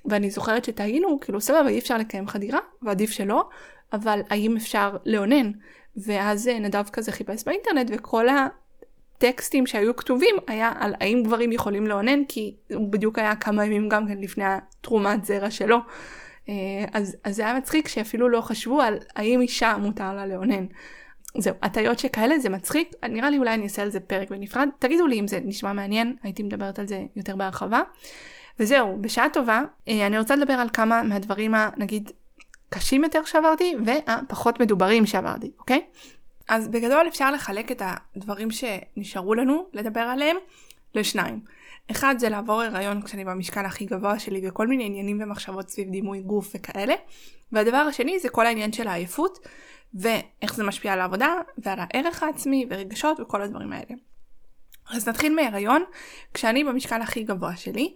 ואני זוכרת שטעינו, כאילו סבבה אי אפשר לקיים חדירה, ועדיף שלא, אבל האם אפשר לאונן? ואז אה, נדב כזה חיפש באינטרנט וכל הטקסטים שהיו כתובים היה על האם גברים יכולים לאונן, כי הוא בדיוק היה כמה ימים גם כן לפני התרומת זרע שלו. אה, אז, אז זה היה מצחיק שאפילו לא חשבו על האם אישה מותר לה לאונן. זהו, הטיות שכאלה זה מצחיק, נראה לי אולי אני אעשה על זה פרק בנפרד, תגידו לי אם זה נשמע מעניין, הייתי מדברת על זה יותר בהרחבה. וזהו, בשעה טובה, אה, אני רוצה לדבר על כמה מהדברים הנגיד הקשים יותר שעברתי והפחות מדוברים שעברתי, אוקיי? אז בגדול אפשר לחלק את הדברים שנשארו לנו לדבר עליהם לשניים. אחד זה לעבור הריון כשאני במשקל הכי גבוה שלי וכל מיני עניינים ומחשבות סביב דימוי גוף וכאלה. והדבר השני זה כל העניין של העייפות ואיך זה משפיע על העבודה ועל הערך העצמי ורגשות וכל הדברים האלה. אז נתחיל מהריון כשאני במשקל הכי גבוה שלי.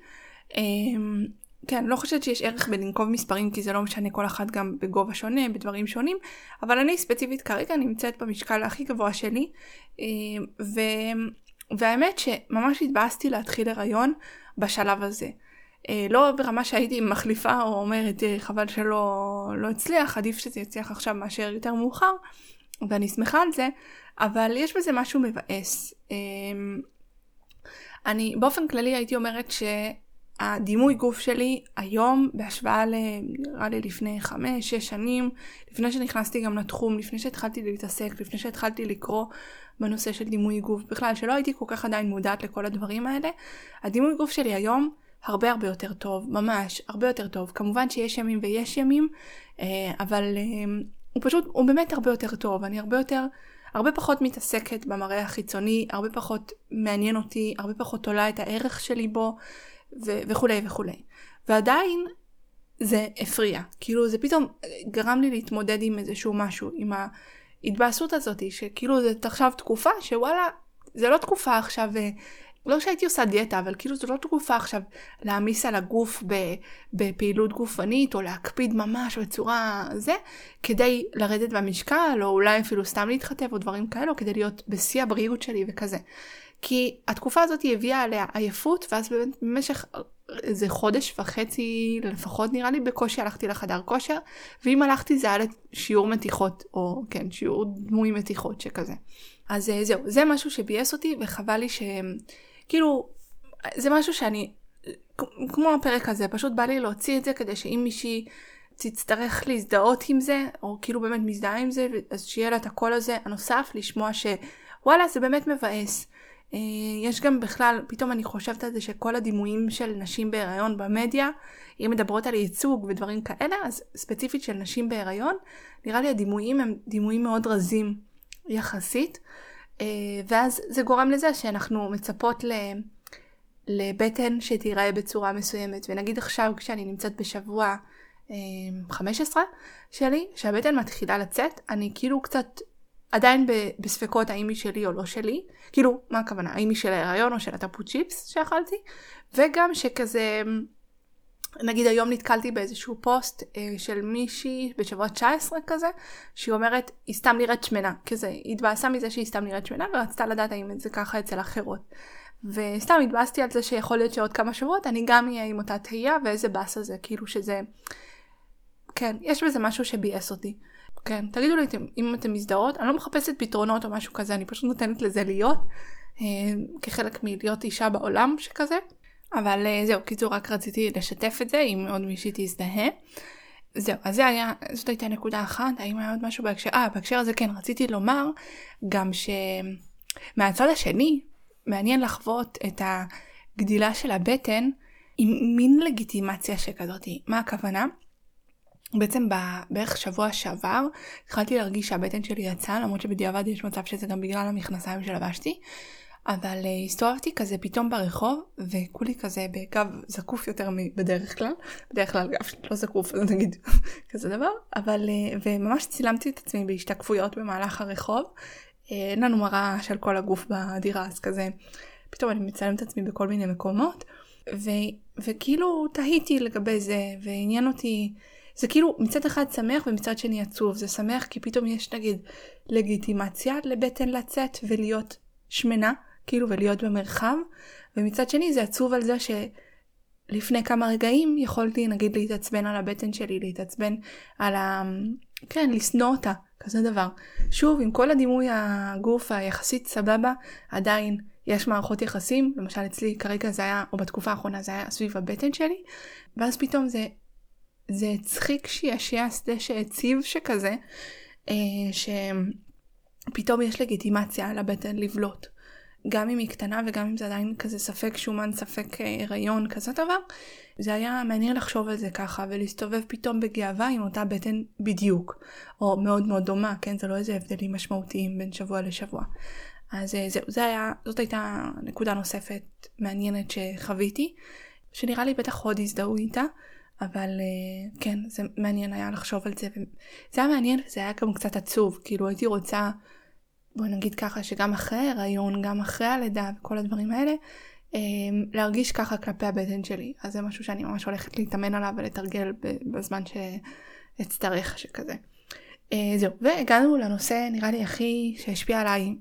אמ, כן, לא חושבת שיש ערך בלנקוב מספרים כי זה לא משנה כל אחת גם בגובה שונה, בדברים שונים, אבל אני ספציפית כרגע נמצאת במשקל הכי גבוה שלי, אמ, ו... והאמת שממש התבאסתי להתחיל הריון בשלב הזה. אה, לא ברמה שהייתי מחליפה או אומרת אה, חבל שלא לא הצליח, עדיף שזה יצליח עכשיו מאשר יותר מאוחר, ואני שמחה על זה, אבל יש בזה משהו מבאס. אמ, אני באופן כללי הייתי אומרת שהדימוי גוף שלי היום בהשוואה. נראה לי לפני חמש, שש שנים, לפני שנכנסתי גם לתחום, לפני שהתחלתי להתעסק, לפני שהתחלתי לקרוא בנושא של דימוי גוף, בכלל שלא הייתי כל כך עדיין מודעת לכל הדברים האלה, הדימוי גוף שלי היום הרבה הרבה יותר טוב, ממש הרבה יותר טוב. כמובן שיש ימים ויש ימים, אה, אבל אה, הוא פשוט, הוא באמת הרבה יותר טוב. אני הרבה יותר, הרבה פחות מתעסקת במראה החיצוני, הרבה פחות מעניין אותי, הרבה פחות עולה את הערך שלי בו, ו- וכולי וכולי. ועדיין זה הפריע. כאילו זה פתאום גרם לי להתמודד עם איזשהו משהו, עם ההתבאסות הזאת, שכאילו זה עכשיו תקופה שוואלה, זה לא תקופה עכשיו לא שהייתי עושה דיאטה, אבל כאילו זו לא תקופה עכשיו להעמיס על הגוף בפעילות גופנית, או להקפיד ממש בצורה זה, כדי לרדת במשקל, או אולי אפילו סתם להתחתב, או דברים כאלו, כדי להיות בשיא הבריאות שלי וכזה. כי התקופה הזאת הביאה עליה עייפות, ואז במשך איזה חודש וחצי לפחות נראה לי, בקושי הלכתי לחדר כושר, ואם הלכתי זה היה לשיעור מתיחות, או כן, שיעור דמוי מתיחות שכזה. אז אה, זהו, זה משהו שביאס אותי, וחבל לי ש... כאילו, זה משהו שאני, כמו הפרק הזה, פשוט בא לי להוציא את זה כדי שאם מישהי תצטרך להזדהות עם זה, או כאילו באמת מזדהה עם זה, אז שיהיה לה את הקול הזה הנוסף, לשמוע שוואלה, זה באמת מבאס. אה, יש גם בכלל, פתאום אני חושבת על זה שכל הדימויים של נשים בהיריון במדיה, אם מדברות על ייצוג ודברים כאלה, אז ספציפית של נשים בהיריון, נראה לי הדימויים הם דימויים מאוד רזים יחסית. אה, ואז זה גורם לזה שאנחנו מצפות. לבטן שתיראה בצורה מסוימת. ונגיד עכשיו כשאני נמצאת בשבוע 15 אה, שלי, שהבטן מתחילה לצאת, אני כאילו קצת עדיין בספקות האם היא שלי או לא שלי. כאילו, מה הכוונה? האם היא של ההיריון או של הטפו צ'יפס שאכלתי? וגם שכזה... נגיד היום נתקלתי באיזשהו פוסט אה, של מישהי בשבוע 19 כזה, שהיא אומרת, היא סתם נראית שמנה, כזה, היא התבאסה מזה שהיא סתם נראית שמנה ורצתה לדעת האם זה ככה אצל אחרות. וסתם התבאסתי על זה שיכול להיות שעוד כמה שבועות אני גם אהיה עם אותה תהייה ואיזה באסה זה, כאילו שזה... כן, יש בזה משהו שביאס אותי. כן, תגידו לי אם אתם מזדהות, אני לא מחפשת פתרונות או משהו כזה, אני פשוט נותנת לזה להיות, אה, כחלק מלהיות אישה בעולם שכזה. אבל אה, זהו, קיצור, רק רציתי לשתף את זה, אם עוד מישהי תזדהה. זהו, אז זה היה, זאת הייתה נקודה אחת, האם היה עוד משהו בהקשר, אה, בהקשר הזה כן, רציתי לומר גם שמהצד השני, מעניין לחוות את הגדילה של הבטן עם מין לגיטימציה שכזאתי. מה הכוונה? בעצם בערך שבוע שעבר התחלתי להרגיש שהבטן שלי יצאה, למרות שבדיעבד יש מצב שזה גם בגלל המכנסיים שלבשתי. אבל uh, הסתובבתי כזה פתאום ברחוב, וכולי כזה בגב זקוף יותר מבדרך כלל, בדרך כלל גב לא זקוף, אז נגיד כזה דבר, אבל, uh, וממש צילמתי את עצמי בהשתקפויות במהלך הרחוב. Uh, אין לנו מראה של כל הגוף בדירה, אז כזה, פתאום אני מצלמת את עצמי בכל מיני מקומות, ו, וכאילו תהיתי לגבי זה, ועניין אותי, זה כאילו מצד אחד שמח ומצד שני עצוב, זה שמח כי פתאום יש נגיד לגיטימציה לבטן לצאת ולהיות שמנה. כאילו ולהיות במרחב, ומצד שני זה עצוב על זה שלפני כמה רגעים יכולתי נגיד להתעצבן על הבטן שלי, להתעצבן על ה... כן, לשנוא אותה, כזה דבר. שוב, עם כל הדימוי הגוף היחסית סבבה, עדיין יש מערכות יחסים, למשל אצלי כרגע זה היה, או בתקופה האחרונה זה היה סביב הבטן שלי, ואז פתאום זה, זה הצחיק שישע שדה שהציב שכזה, אה, שפתאום יש לגיטימציה על הבטן לבלוט. גם אם היא קטנה וגם אם זה עדיין כזה ספק שומן, ספק אה, הריון, כזה דבר, זה היה מעניין לחשוב על זה ככה ולהסתובב פתאום בגאווה עם אותה בטן בדיוק, או מאוד מאוד דומה, כן? זה לא איזה הבדלים משמעותיים בין שבוע לשבוע. אז אה, זהו, זה היה, זאת הייתה נקודה נוספת מעניינת שחוויתי, שנראה לי בטח עוד הזדהו איתה, אבל אה, כן, זה מעניין היה לחשוב על זה. זה היה מעניין וזה היה גם קצת עצוב, כאילו הייתי רוצה, בוא נגיד ככה, שגם אחרי ההיריון, גם אחרי הלידה וכל הדברים האלה, אה, להרגיש ככה כלפי הבטן שלי. אז זה משהו שאני ממש הולכת להתאמן עליו ולתרגל בזמן שאצטרך שכזה. זהו, והגענו לנושא נראה לי הכי שהשפיע עליי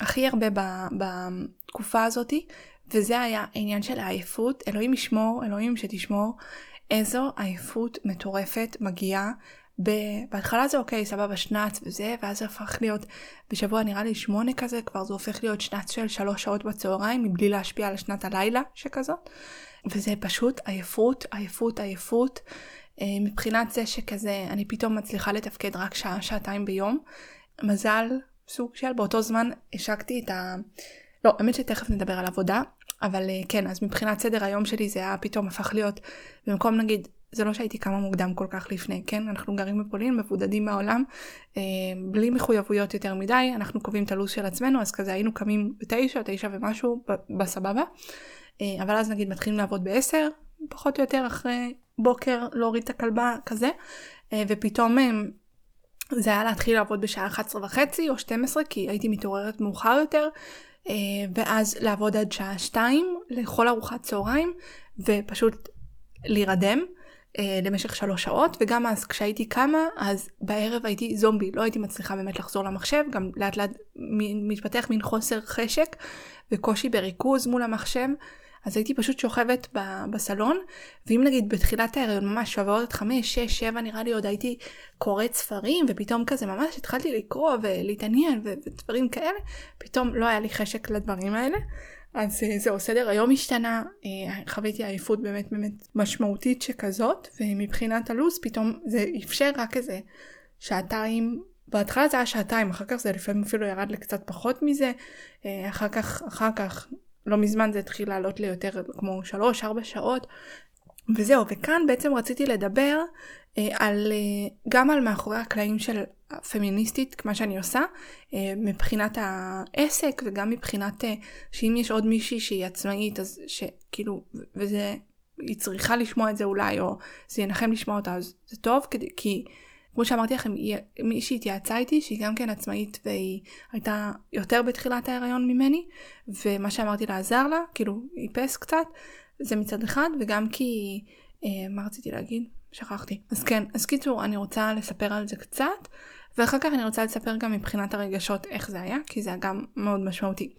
הכי הרבה בתקופה הזאתי, וזה היה העניין של העייפות, אלוהים ישמור, אלוהים שתשמור, איזו עייפות מטורפת מגיעה. בהתחלה זה אוקיי, סבבה, שנץ וזה, ואז זה הפך להיות בשבוע נראה לי שמונה כזה, כבר זה הופך להיות שנץ של שלוש שעות בצהריים, מבלי להשפיע על שנת הלילה שכזאת. וזה פשוט עייפות, עייפות, עייפות. אה, מבחינת זה שכזה, אני פתאום מצליחה לתפקד רק שעה, שעתיים ביום. מזל סוג של, באותו זמן השקתי את ה... לא, האמת שתכף נדבר על עבודה, אבל אה, כן, אז מבחינת סדר היום שלי זה היה פתאום הפך להיות, במקום נגיד, זה לא שהייתי קמה מוקדם כל כך לפני, כן? אנחנו גרים בפולין, מבודדים מהעולם, אה, בלי מחויבויות יותר מדי, אנחנו קובעים את הלו"ז של עצמנו, אז כזה היינו קמים בתשע, תשע ומשהו, בסבבה. אה, אבל אז נגיד מתחילים לעבוד בעשר, פחות או יותר אחרי בוקר להוריד את הכלבה כזה, ופתאום... אה, זה היה להתחיל לעבוד בשעה 11 וחצי או 12 כי הייתי מתעוררת מאוחר יותר ואז לעבוד עד שעה 2 לכל ארוחת צהריים ופשוט להירדם אה, למשך שלוש שעות וגם אז כשהייתי קמה אז בערב הייתי זומבי לא הייתי מצליחה באמת לחזור למחשב גם לאט לאט מתפתח מין חוסר חשק וקושי בריכוז מול המחשב אז הייתי פשוט שוכבת ב- בסלון, ואם נגיד בתחילת ההריון ממש שבועות חמש, שש, שבע נראה לי עוד הייתי קוראת ספרים, ופתאום כזה ממש התחלתי לקרוא ולהתעניין ו- ודברים כאלה, פתאום לא היה לי חשק לדברים האלה. אז אה, זהו, סדר היום השתנה, אה, חוויתי עייפות באמת באמת משמעותית שכזאת, ומבחינת הלו"ז פתאום זה אפשר רק איזה שעתיים בהתחלה זה היה שעתיים, אחר כך זה לפעמים אפילו ירד לקצת פחות מזה, אה, אחר כך, אחר כך לא מזמן זה התחיל לעלות לי יותר כמו 3-4 שעות. וזהו, וכאן בעצם רציתי לדבר אה, על, אה, גם על מאחורי הקלעים של פמיניסטית, מה שאני עושה, אה, מבחינת העסק וגם מבחינת אה, שאם יש עוד מישהי שהיא עצמאית, אז שכאילו, וזה, היא צריכה לשמוע את זה אולי, או זה ינחם לשמוע אותה, אז זה טוב, כי, כי כמו שאמרתי לכם, מישהי התייעצה איתי שהיא גם כן עצמאית והיא הייתה יותר בתחילת ההיריון ממני, ומה שאמרתי לה עזר לה, כאילו איפס קצת, זה מצד אחד, וגם כי, אה, מה רציתי להגיד? שכחתי. אז כן, אז קיצור, אני רוצה לספר על זה קצת, ואחר כך אני רוצה לספר גם מבחינת הרגשות איך זה היה, כי זה היה גם מאוד משמעותי.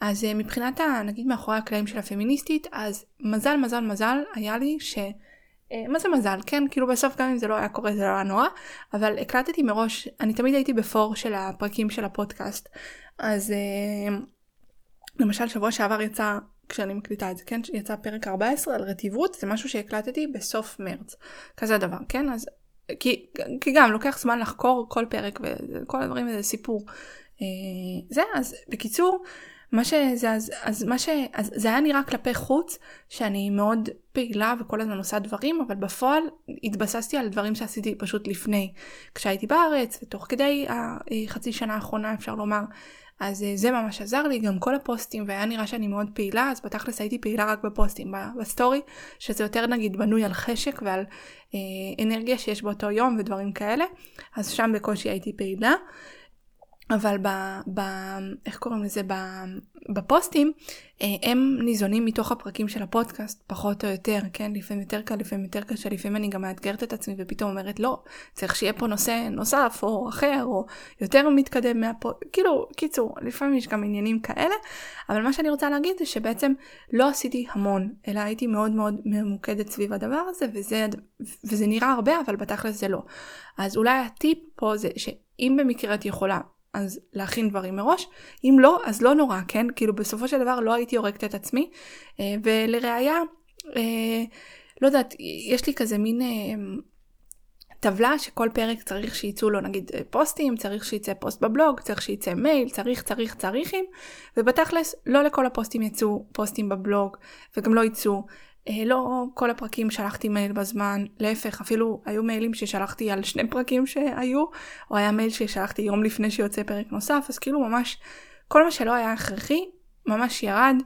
אז אה, מבחינת, ה, נגיד מאחורי הקלעים של הפמיניסטית, אז מזל מזל מזל היה לי ש... אה, מה זה מזל, כן? כאילו בסוף גם אם זה לא היה קורה זה לא היה נורא, אבל הקלטתי מראש, אני תמיד הייתי בפור של הפרקים של הפודקאסט, אז אה, למשל שבוע שעבר יצא, כשאני מקליטה את זה, כן? יצא פרק 14 על רטיבות, זה משהו שהקלטתי בסוף מרץ, כזה דבר, כן? אז כי, כי גם לוקח זמן לחקור כל פרק וכל הדברים וזה סיפור. אה, זה, אז בקיצור, מה שזה, אז, אז מה ש... אז זה היה נראה כלפי חוץ שאני מאוד פעילה וכל הזמן עושה דברים, אבל בפועל התבססתי על דברים שעשיתי פשוט לפני, כשהייתי בארץ ותוך כדי החצי שנה האחרונה אפשר לומר. אז אה, זה ממש עזר לי, גם כל הפוסטים, והיה נראה שאני מאוד פעילה, אז בתכלס הייתי פעילה רק בפוסטים, בסטורי, שזה יותר נגיד בנוי על חשק ועל אה, אנרגיה שיש באותו יום ודברים כאלה, אז שם בקושי הייתי פעילה. אבל ב, ב... איך קוראים לזה? ב, בפוסטים אה, הם ניזונים מתוך הפרקים של הפודקאסט פחות או יותר, כן? לפעמים יותר קל, לפעמים יותר קשה, לפעמים אני גם מאתגרת את עצמי ופתאום אומרת לא, צריך שיהיה פה נושא נוסף או אחר או יותר מתקדם מהפוד... כאילו, קיצור, לפעמים יש גם עניינים כאלה, אבל מה שאני רוצה להגיד זה שבעצם לא עשיתי המון, אלא הייתי מאוד מאוד ממוקדת סביב הדבר הזה וזה, וזה נראה הרבה אבל בתכלס זה לא. אז אולי הטיפ פה זה שאם במקרה את יכולה אז להכין דברים מראש, אם לא, אז לא נורא, כן? כאילו בסופו של דבר לא הייתי הורגת את עצמי, אה, ולראיה, אה, לא יודעת, יש לי כזה מין אה, טבלה שכל פרק צריך שיצאו לו נגיד פוסטים, צריך שיצא פוסט בבלוג, צריך שיצא מייל, צריך צריך צריכים, ובתכלס לא לכל הפוסטים יצאו פוסטים בבלוג וגם לא יצאו. אה, לא כל הפרקים שלחתי מייל בזמן, להפך אפילו היו מיילים ששלחתי על שני פרקים שהיו, או היה מייל ששלחתי יום לפני שיוצא פרק נוסף, אז כאילו ממש כל מה שלא היה הכרחי ממש ירד,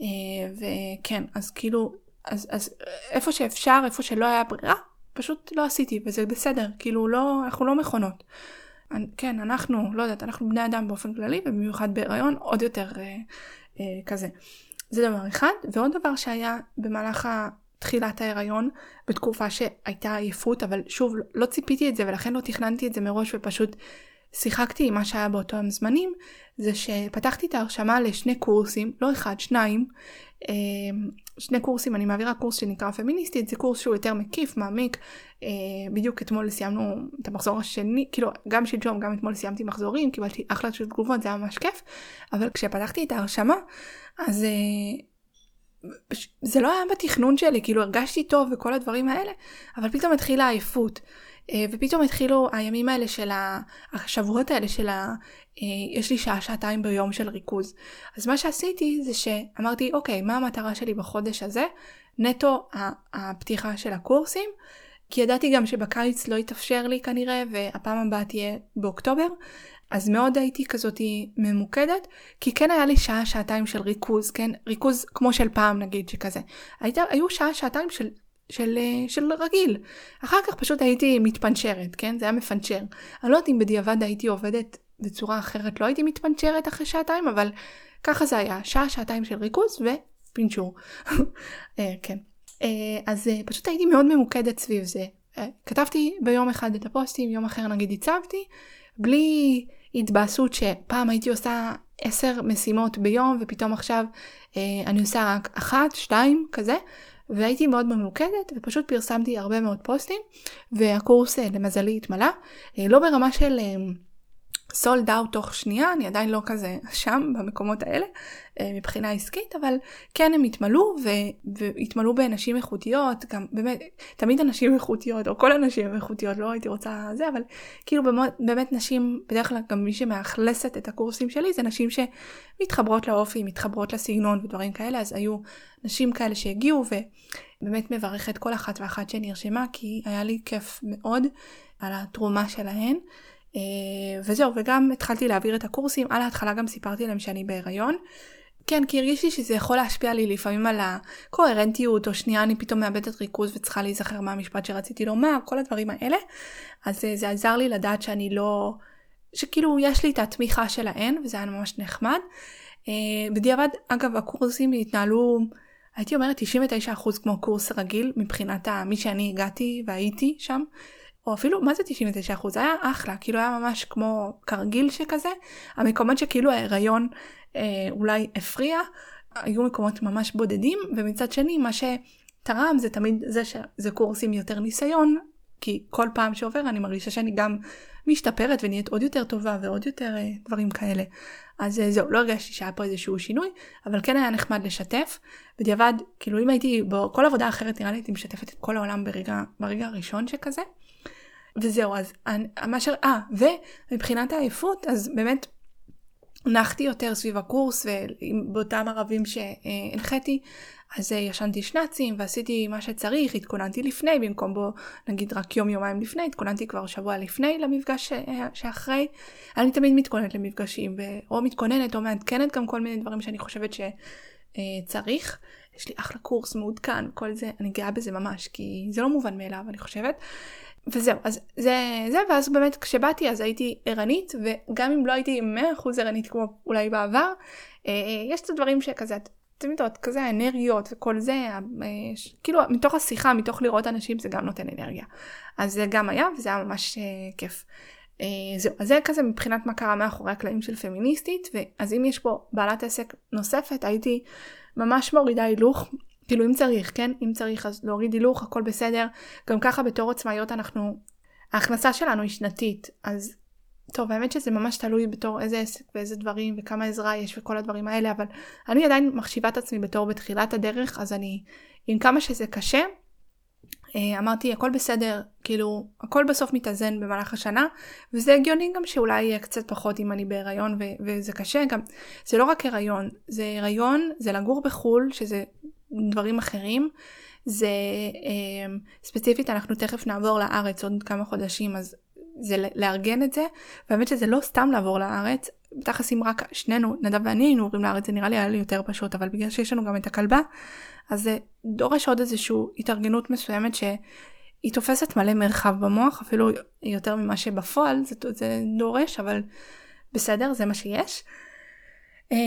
אה, וכן אז כאילו אז, אז איפה שאפשר איפה שלא היה ברירה פשוט לא עשיתי וזה בסדר כאילו לא אנחנו לא מכונות. כן אנחנו לא יודעת אנחנו בני אדם באופן כללי ובמיוחד בהיריון עוד יותר אה, אה, כזה. זה דבר אחד. ועוד דבר שהיה במהלך תחילת ההיריון בתקופה שהייתה עייפות אבל שוב לא ציפיתי את זה ולכן לא תכננתי את זה מראש ופשוט שיחקתי עם מה שהיה באותם זמנים זה שפתחתי את ההרשמה לשני קורסים לא אחד שניים אמ, שני קורסים, אני מעבירה קורס שנקרא פמיניסטית, זה קורס שהוא יותר מקיף, מעמיק. אה, בדיוק אתמול סיימנו את המחזור השני, כאילו גם שלשום, גם אתמול סיימתי מחזורים, קיבלתי אחלה של תגובות, זה היה ממש כיף. אבל כשפתחתי את ההרשמה, אז אה, זה לא היה בתכנון שלי, כאילו הרגשתי טוב וכל הדברים האלה, אבל פתאום התחילה העייפות. אה, ופתאום התחילו הימים האלה של השבועות האלה של ה... אה, יש לי שעה שעתיים ביום של ריכוז. אז מה שעשיתי זה שאמרתי אוקיי מה המטרה שלי בחודש הזה? נטו הפתיחה של הקורסים כי ידעתי גם שבקיץ לא יתאפשר לי כנראה והפעם הבאה תהיה באוקטובר. אז מאוד הייתי כזאתי ממוקדת כי כן היה לי שעה שעתיים של ריכוז כן? ריכוז כמו של פעם נגיד שכזה. היית, היו שעה שעתיים של של, אה, של רגיל. אחר כך פשוט הייתי מתפנצ'רת, כן? זה היה מפנצ'ר. אני לא יודעת אם בדיעבד הייתי עובדת בצורה אחרת, לא הייתי מתפנצ'רת אחרי שעתיים, אבל ככה זה היה, שעה, שעתיים של ריכוז ופינצ'ור. אה, כן. אה, אז פשוט הייתי מאוד ממוקדת סביב זה. כתבתי ביום אחד את הפוסטים, יום אחר נגיד הצבתי, בלי התבאסות שפעם הייתי עושה עשר משימות ביום ופתאום עכשיו אני עושה רק אחת, שתיים, כזה. והייתי מאוד ממוקדת ופשוט פרסמתי הרבה מאוד פוסטים והקורס אה, למזלי התמלא אה, לא ברמה של סולד אה, אאוט תוך שנייה אני עדיין לא כזה שם במקומות האלה מבחינה עסקית אבל כן הם התמלאו והתמלאו בנשים איכותיות גם באמת תמיד הנשים איכותיות או כל הנשים איכותיות לא הייתי רוצה זה אבל כאילו באמת, באמת נשים בדרך כלל גם מי שמאכלסת את הקורסים שלי זה נשים שמתחברות לאופי מתחברות לסגנון ודברים כאלה אז היו נשים כאלה שהגיעו ובאמת מברכת כל אחת ואחת שנרשמה כי היה לי כיף מאוד על התרומה שלהן. אה, וזהו וגם התחלתי להעביר את הקורסים על ההתחלה גם סיפרתי להם שאני בהיריון. כן כי הרגישתי שזה יכול להשפיע לי לפעמים על הקוהרנטיות או שנייה אני פתאום מאבדת ריכוז וצריכה להיזכר מה המשפט שרציתי לומר כל הדברים האלה אז אה, זה עזר לי לדעת שאני לא שכאילו יש לי את התמיכה שלהן וזה היה ממש נחמד. אה, בדיעבד אגב הקורסים התנהלו הייתי אומרת 99% כמו קורס רגיל מבחינת מי שאני הגעתי והייתי שם. או אפילו מה זה 99% זה היה אחלה כאילו היה ממש כמו כרגיל שכזה. המקומות שכאילו ההיריון אה, אולי הפריע היו מקומות ממש בודדים ומצד שני מה שתרם זה תמיד זה שזה קורסים יותר ניסיון כי כל פעם שעובר אני מרגישה שאני גם משתפרת ונהיית עוד יותר טובה ועוד יותר אה, דברים כאלה. אז אה, זהו, לא הרגשתי שהיה פה איזשהו שינוי, אבל כן היה נחמד לשתף. בדיעבד, כאילו אם הייתי בכל עבודה אחרת נראה לי הייתי משתפת את כל העולם ברגע, ברגע הראשון שכזה. וזהו, אז מה ש... אה, ומבחינת העייפות, אז באמת נחתי יותר סביב הקורס ובאותם ערבים שהנחיתי אז אה, ישנתי שנאצים ועשיתי מה שצריך, התכוננתי לפני במקום בו נגיד רק יום יומיים לפני, התכוננתי כבר שבוע לפני למפגש אה, שאחרי. אני תמיד מתכוננת למפגשים או מתכוננת או מעדכנת גם כל מיני דברים שאני חושבת שצריך. יש לי אחלה קורס מעודכן, כל זה, אני גאה בזה ממש כי זה לא מובן מאליו אני חושבת. וזהו, אז זה, זה, ואז באמת כשבאתי אז הייתי ערנית, וגם אם לא הייתי 100% ערנית כמו אולי בעבר, אה, יש את הדברים שכזה, אתם יודעות, כזה האנרגיות וכל זה, אה, כאילו מתוך השיחה, מתוך לראות אנשים זה גם נותן אנרגיה. אז זה גם היה וזה היה ממש אה, כיף. אה, זהו, אז זה כזה מבחינת מה קרה מאחורי הקלעים של פמיניסטית, ואז אם יש פה בעלת עסק נוספת, הייתי ממש מורידה הילוך, כאילו אם צריך, כן? אם צריך אז להוריד הילוך, הכל בסדר. גם ככה בתור עצמאיות אנחנו, ההכנסה שלנו היא שנתית, אז טוב האמת שזה ממש תלוי בתור איזה עסק ואיזה דברים וכמה עזרה יש וכל הדברים האלה אבל אני עדיין מחשיבה את עצמי בתור בתחילת הדרך אז אני עם כמה שזה קשה אה, אמרתי הכל בסדר, כאילו הכל בסוף מתאזן במהלך השנה, וזה הגיוני גם שאולי יהיה קצת פחות אם אני בהיריון ו- וזה קשה גם, זה לא רק הריון, זה הריון, זה לגור בחו"ל, שזה דברים אחרים, זה אה, ספציפית אנחנו תכף נעבור לארץ עוד כמה חודשים אז זה לארגן את זה, והאמת שזה לא סתם לעבור לארץ, תכלס אם רק שנינו, נדב ואני היינו עוברים לארץ זה נראה לי היה לי יותר פשוט, אבל בגלל שיש לנו גם את הכלבה, אז זה דורש עוד איזושהי התארגנות מסוימת שהיא תופסת מלא מרחב במוח, אפילו יותר ממה שבפועל זה, זה דורש, אבל בסדר, זה מה שיש. אה,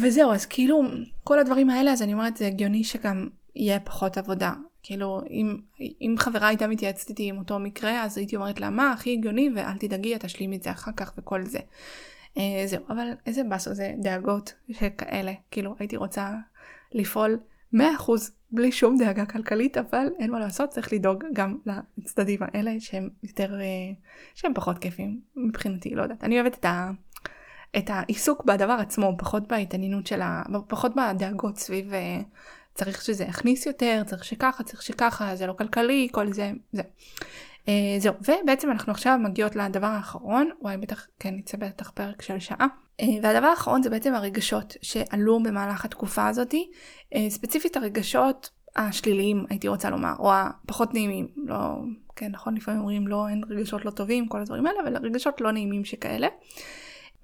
וזהו, אז כאילו כל הדברים האלה, אז אני אומרת, זה הגיוני שגם יהיה פחות עבודה. כאילו, אם, אם חברה הייתה מתייעצת איתי עם אותו מקרה, אז הייתי אומרת לה, מה הכי הגיוני, ואל תדאגי, את תשלימי את זה אחר כך וכל זה. אה, זהו, אבל איזה באסו זה דאגות שכאלה. כאילו, הייתי רוצה לפעול 100% בלי שום דאגה כלכלית, אבל אין מה לעשות, צריך לדאוג גם לצדדים האלה שהם יותר, אה, שהם פחות כיפים מבחינתי, לא יודעת. אני אוהבת את ה... את העיסוק בדבר עצמו, פחות בהתעניינות של ה... פחות בדאגות סביב אה, צריך שזה יכניס יותר, צריך שככה, צריך שככה, זה לא כלכלי, כל זה, זה. Uh, זהו, ובעצם אנחנו עכשיו מגיעות לדבר האחרון, וואי בטח, כן, נצא בטח פרק של שעה. Uh, והדבר האחרון זה בעצם הרגשות שעלו במהלך התקופה הזאתי, uh, ספציפית הרגשות השליליים הייתי רוצה לומר, או הפחות נעימים, לא, כן נכון לפעמים אומרים לא אין רגשות לא טובים, כל הדברים האלה, אבל רגשות לא נעימים שכאלה.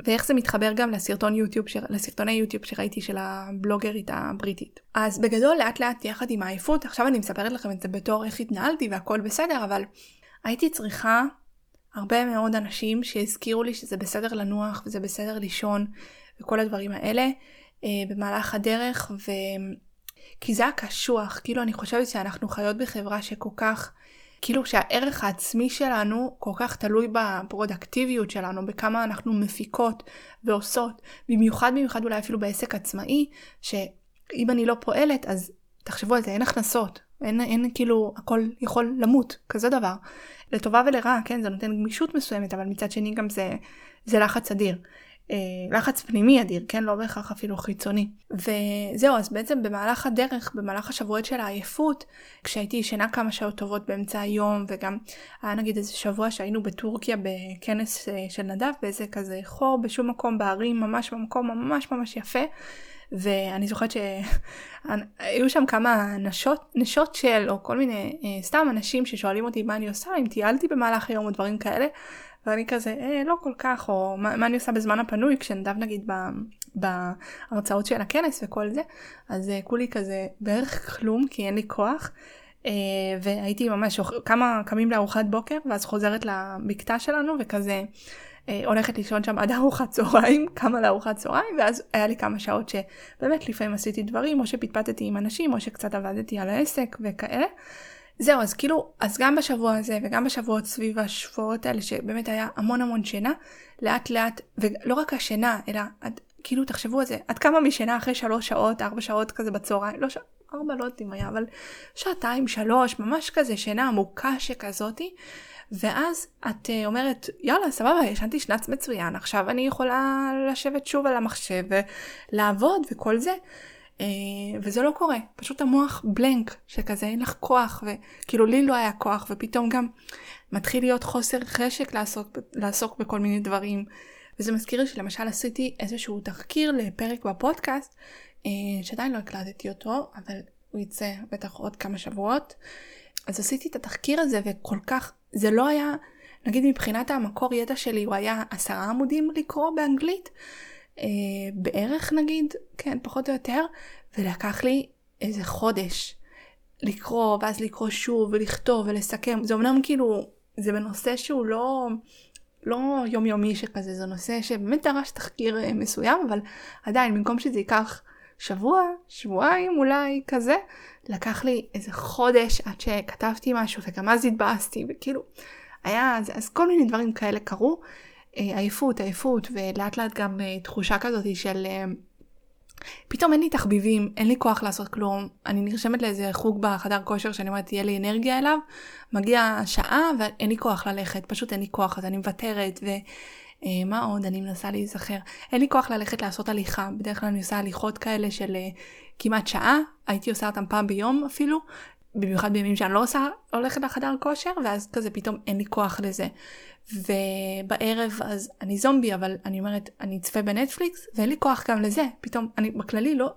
ואיך זה מתחבר גם לסרטון יוטיוב, ש... לסרטוני יוטיוב שראיתי של הבלוגרית הבריטית. אז בגדול לאט לאט יחד עם העייפות, עכשיו אני מספרת לכם את זה בתור איך התנהלתי והכל בסדר, אבל הייתי צריכה הרבה מאוד אנשים שהזכירו לי שזה בסדר לנוח וזה בסדר לישון וכל הדברים האלה אה, במהלך הדרך, ו... כי זה היה קשוח, כאילו אני חושבת שאנחנו חיות בחברה שכל כך כאילו שהערך העצמי שלנו כל כך תלוי בפרודקטיביות שלנו, בכמה אנחנו מפיקות ועושות, במיוחד במיוחד אולי אפילו בעסק עצמאי, שאם אני לא פועלת אז תחשבו על זה, אין הכנסות, אין, אין כאילו הכל יכול למות, כזה דבר. לטובה ולרעה, כן, זה נותן גמישות מסוימת, אבל מצד שני גם זה, זה לחץ אדיר. אה, לחץ פנימי אדיר, כן? לא בהכרח אפילו חיצוני. וזהו, אז בעצם במהלך הדרך, במהלך השבועות של העייפות, כשהייתי ישנה כמה שעות טובות באמצע היום, וגם היה נגיד איזה שבוע שהיינו בטורקיה בכנס אה, של נדב, באיזה כזה חור בשום מקום בערים, ממש במקום ממש ממש יפה. ואני זוכרת שהיו שם כמה נשות, נשות של, או כל מיני אה, סתם אנשים ששואלים אותי מה אני עושה, אם טיילתי במהלך היום או דברים כאלה, ואני כזה, אה, לא כל כך, או מה, מה אני עושה בזמן הפנוי, כשנדב נגיד ב, בהרצאות של הכנס וכל זה, אז אה, כולי כזה בערך כלום, כי אין לי כוח. אה, והייתי ממש, כמה קמים לארוחת בוקר, ואז חוזרת לבקתה שלנו, וכזה אה, הולכת לישון שם עד ארוחת צהריים, קמה לארוחת צהריים, ואז היה לי כמה שעות שבאמת לפעמים עשיתי דברים, או שפטפטתי עם אנשים, או שקצת עבדתי על העסק וכאלה. זהו, אז כאילו, אז גם בשבוע הזה וגם בשבועות סביב השבועות האלה, שבאמת היה המון המון שינה, לאט לאט, ולא רק השינה, אלא עד, כאילו תחשבו על זה, עד כמה משינה אחרי שלוש שעות, ארבע שעות כזה בצהריים, לא ש... ארבע לא יודעת אם היה, אבל שעתיים, שלוש, ממש כזה שינה עמוקה שכזאתי, ואז את uh, אומרת, יאללה, סבבה, ישנתי שנץ מצוין, עכשיו אני יכולה לשבת שוב על המחשב ולעבוד וכל זה. אה, וזה לא קורה, פשוט המוח בלנק, שכזה אין לך כוח, וכאילו לי לא היה כוח, ופתאום גם מתחיל להיות חוסר חשק לעסוק, לעסוק בכל מיני דברים. וזה מזכיר לי שלמשל עשיתי איזשהו תחקיר לפרק בפודקאסט, אה, שעדיין לא הקלטתי אותו, אבל הוא יצא בטח עוד כמה שבועות. אז עשיתי את התחקיר הזה וכל כך, זה לא היה, נגיד מבחינת המקור ידע שלי הוא היה עשרה עמודים לקרוא באנגלית, אה, בערך נגיד, כן, פחות או יותר, ולקח לי איזה חודש לקרוא, ואז לקרוא שוב, ולכתוב, ולסכם. זה אמנם כאילו, זה בנושא שהוא לא, לא יומיומי שכזה, זה נושא שבאמת דרש תחקיר אה, מסוים, אבל עדיין, במקום שזה ייקח שבוע, שבועיים אולי כזה, לקח לי איזה חודש עד שכתבתי משהו, וגם אז התבאסתי, וכאילו, היה, אז, אז כל מיני דברים כאלה קרו. אה, עייפות, עייפות, ולאט לאט גם אה, תחושה כזאת של אה, פתאום אין לי תחביבים, אין לי כוח לעשות כלום, אני נרשמת לאיזה חוג בחדר כושר שאני אומרת תהיה לי אנרגיה אליו, מגיע שעה ואין לי כוח ללכת, פשוט אין לי כוח, אז אני מוותרת ומה עוד? אני מנסה להיזכר, אין לי כוח ללכת לעשות הליכה, בדרך כלל אני עושה הליכות כאלה של כמעט שעה, הייתי עושה אותם פעם ביום אפילו, במיוחד בימים שאני לא עושה, הולכת לחדר כושר, ואז כזה פתאום אין לי כוח לזה. ובערב אז אני זומבי, אבל אני אומרת, אני אצפה בנטפליקס, ואין לי כוח גם לזה. פתאום, אני בכללי לא,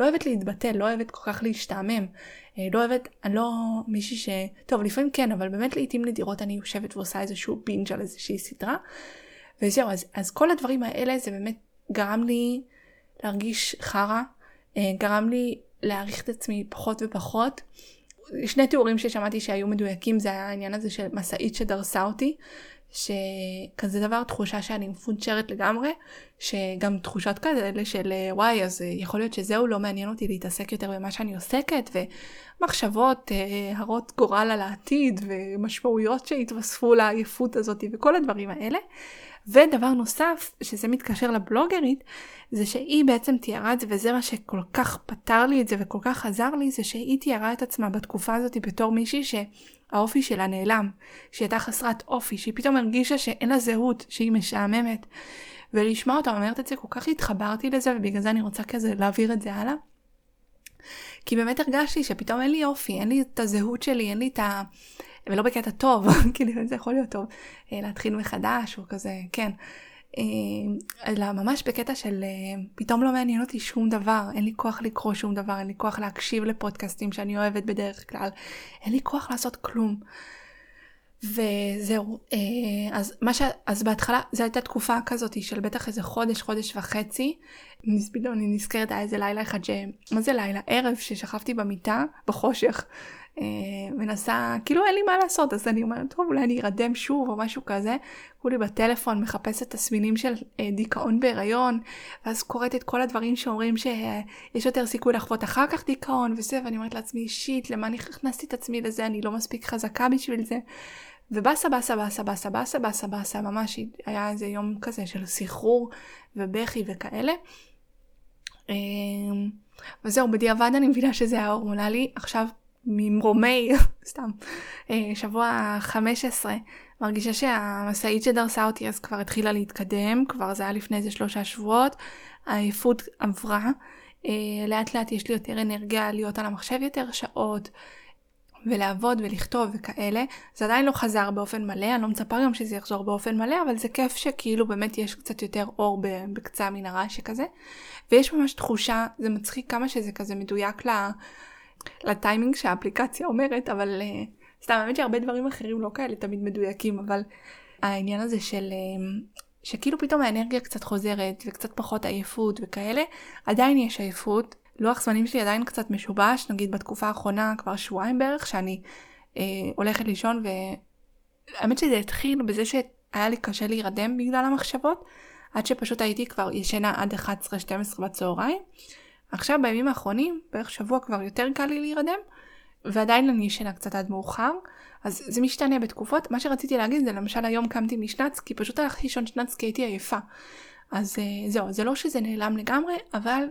לא אוהבת להתבטא, לא אוהבת כל כך להשתעמם. אה, לא אוהבת, אני לא מישהי ש... טוב, לפעמים כן, אבל באמת לעיתים נדירות אני יושבת ועושה איזשהו בינג' על איזושהי סדרה. וזהו, אז, אז כל הדברים האלה זה באמת גרם לי להרגיש חרא, אה, גרם לי להעריך את עצמי פחות ופחות. שני תיאורים ששמעתי שהיו מדויקים זה היה העניין הזה של משאית שדרסה אותי, שכזה דבר תחושה שאני מפונצ'רת לגמרי, שגם תחושות כאלה של וואי אז יכול להיות שזהו לא מעניין אותי להתעסק יותר במה שאני עוסקת ומחשבות אה, הרות גורל על העתיד ומשמעויות שהתווספו לעייפות הזאת וכל הדברים האלה. ודבר נוסף, שזה מתקשר לבלוגרית, זה שהיא בעצם תיארה את זה, וזה מה שכל כך פתר לי את זה וכל כך עזר לי, זה שהיא תיארה את עצמה בתקופה הזאת בתור מישהי שהאופי שלה נעלם, שהיא הייתה חסרת אופי, שהיא פתאום הרגישה שאין לה זהות, שהיא משעממת. ולשמוע אותה אומרת את זה, כל כך התחברתי לזה, ובגלל זה אני רוצה כזה להעביר את זה הלאה. כי באמת הרגשתי שפתאום אין לי אופי, אין לי את הזהות שלי, אין לי את ה... ולא בקטע טוב, כאילו זה יכול להיות טוב, אה, להתחיל מחדש או כזה, כן. אה, אלא ממש בקטע של אה, פתאום לא מעניין אותי שום דבר, אין לי כוח לקרוא שום דבר, אין לי כוח להקשיב לפודקאסטים שאני אוהבת בדרך כלל, אין לי כוח לעשות כלום. וזהו, אז, מה ש... אז בהתחלה זו הייתה תקופה כזאת של בטח איזה חודש, חודש וחצי. פתאום אני נזכרת, היה איזה לילה אחד ש... מה זה לילה? ערב ששכבתי במיטה בחושך מנסה, כאילו אין לי מה לעשות, אז אני אומרת, טוב, אולי אני ארדם שוב או משהו כזה. כולי בטלפון מחפשת תסמינים של אה, דיכאון בהיריון, ואז קוראת את כל הדברים שאומרים שיש יותר סיכוי לחוות אחר כך דיכאון וזה, ואני אומרת לעצמי, שיט, למה אני הכנסתי את עצמי לזה, אני לא מספיק חזקה בשביל זה. ובאסה באסה באסה באסה באסה באסה באסה ממש היה איזה יום כזה של סחרור ובכי וכאלה. אה, וזהו בדיעבד אני מבינה שזה היה הורמונלי עכשיו ממרומי, סתם, אה, שבוע 15, מרגישה שהמשאית שדרסה אותי אז כבר התחילה להתקדם, כבר זה היה לפני איזה שלושה שבועות, העייפות עברה, אה, לאט לאט יש לי יותר אנרגיה להיות על המחשב יותר שעות. ולעבוד ולכתוב וכאלה, זה עדיין לא חזר באופן מלא, אני לא מצפה גם שזה יחזור באופן מלא, אבל זה כיף שכאילו באמת יש קצת יותר אור בקצה המנהרה שכזה. ויש ממש תחושה, זה מצחיק כמה שזה כזה מדויק ל... לטיימינג שהאפליקציה אומרת, אבל uh, סתם, האמת שהרבה דברים אחרים לא כאלה תמיד מדויקים, אבל העניין הזה של uh, שכאילו פתאום האנרגיה קצת חוזרת וקצת פחות עייפות וכאלה, עדיין יש עייפות. לוח זמנים שלי עדיין קצת משובש, נגיד בתקופה האחרונה כבר שבועיים בערך, שאני uh, הולכת לישון והאמת שזה התחיל בזה שהיה לי קשה להירדם בגלל המחשבות, עד שפשוט הייתי כבר ישנה עד 11-12 בצהריים. עכשיו בימים האחרונים, בערך שבוע כבר יותר קל לי להירדם, ועדיין אני ישנה קצת עד מאוחר, אז זה משתנה בתקופות. מה שרציתי להגיד זה למשל היום קמתי משנץ, כי פשוט הלכתי לישון שנץ כי הייתי עייפה. אז uh, זהו, זה לא שזה נעלם לגמרי, אבל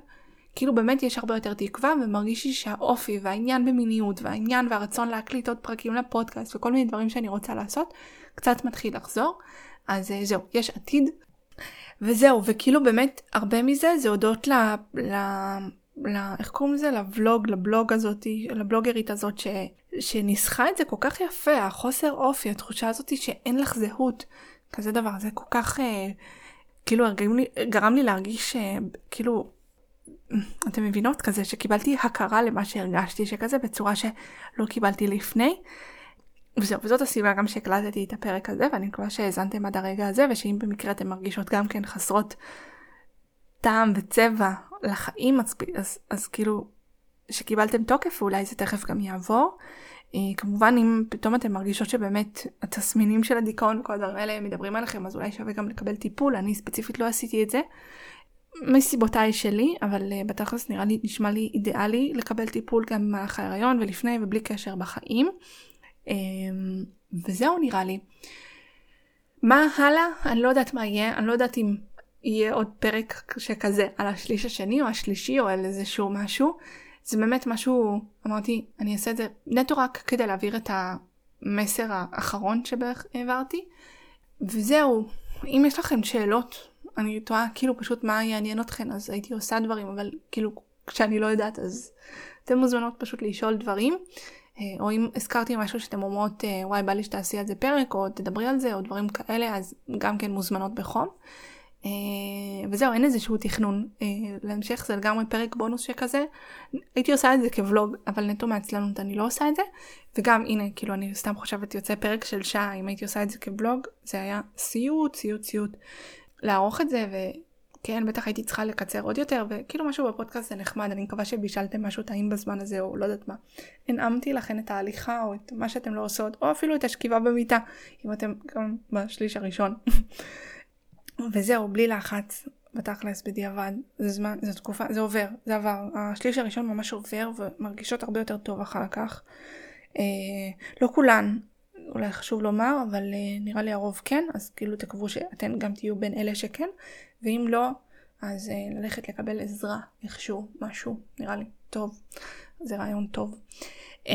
כאילו באמת יש הרבה יותר תקווה, ומרגיש לי שהאופי והעניין במיניות והעניין והרצון להקליט עוד פרקים לפודקאסט וכל מיני דברים שאני רוצה לעשות, קצת מתחיל לחזור. אז uh, זהו, יש עתיד, וזהו, וכאילו באמת הרבה מזה זה הודות ל... ל... ל... איך קוראים לזה? לבלוג, לבלוג הזאתי, לבלוגרית הזאת ש... שניסחה את זה כל כך יפה, החוסר אופי, התחושה הזאתי שאין לך זהות, כזה דבר, זה כל כך, אה, כאילו גרם לי, גרם לי להרגיש אה, כאילו, אתם מבינות כזה, שקיבלתי הכרה למה שהרגשתי, שכזה בצורה שלא קיבלתי לפני. וזהו, וזאת הסיבה גם שהקלטתי את הפרק הזה, ואני מקווה שהאזנתם עד הרגע הזה, ושאם במקרה אתן מרגישות גם כן חסרות טעם וצבע לחיים, אז, אז, אז כאילו, שקיבלתם תוקף, ואולי זה תכף גם יעבור. אה, כמובן, אם פתאום אתן מרגישות שבאמת התסמינים של הדיכאון וכל הדברים האלה מדברים עליכם, אז אולי שווה גם לקבל טיפול, אני ספציפית לא עשיתי את זה. מסיבותיי שלי, אבל uh, בתכלס נראה לי, נשמע לי אידיאלי לקבל טיפול גם במהלך ההיריון ולפני ובלי קשר בחיים. אמ, וזהו נראה לי. מה הלאה? אני לא יודעת מה יהיה, אני לא יודעת אם יהיה עוד פרק שכזה על השליש השני או השלישי או על איזשהו משהו. זה באמת משהו, אמרתי, אני אעשה את זה נטו רק כדי להעביר את המסר האחרון שבערך העברתי. וזהו, אם יש לכם שאלות, אני תוהה כאילו פשוט מה יעניין אתכם, אז הייתי עושה דברים, אבל כאילו כשאני לא יודעת אז אתן מוזמנות פשוט לשאול דברים. או אם הזכרתי משהו שאתם אומרות, וואי, בא לי שתעשי על זה פרק, או תדברי על זה, או דברים כאלה, אז גם כן מוזמנות בחום. אה, וזהו, אין איזשהו תכנון אה, להמשך, זה לגמרי פרק בונוס שכזה. הייתי עושה את זה כוולוג, אבל נטו מעצלנות אני לא עושה את זה. וגם, הנה, כאילו, אני סתם חושבת, יוצא פרק של שעה, אם הייתי עושה את זה כוולוג, זה היה סיוט, סיוט, סיוט. לערוך את זה, וכן, בטח הייתי צריכה לקצר עוד יותר, וכאילו משהו בפודקאסט זה נחמד, אני מקווה שבישלתם משהו טעים בזמן הזה, או לא יודעת מה. הנעמתי לכן את ההליכה, או את מה שאתם לא עושות, או אפילו את השכיבה במיטה, אם אתם גם בשליש הראשון. וזהו, בלי לחץ, בתכלס, בדיעבד, זה זמן, זו תקופה, זה עובר, זה עבר. השליש הראשון ממש עובר ומרגישות הרבה יותר טוב אחר כך. אה, לא כולן, אולי חשוב לומר, אבל אה, נראה לי הרוב כן, אז כאילו תקוו שאתן גם תהיו בין אלה שכן, ואם לא, אז אה, ללכת לקבל עזרה, איכשהו, משהו, נראה לי טוב. זה רעיון טוב. Uh,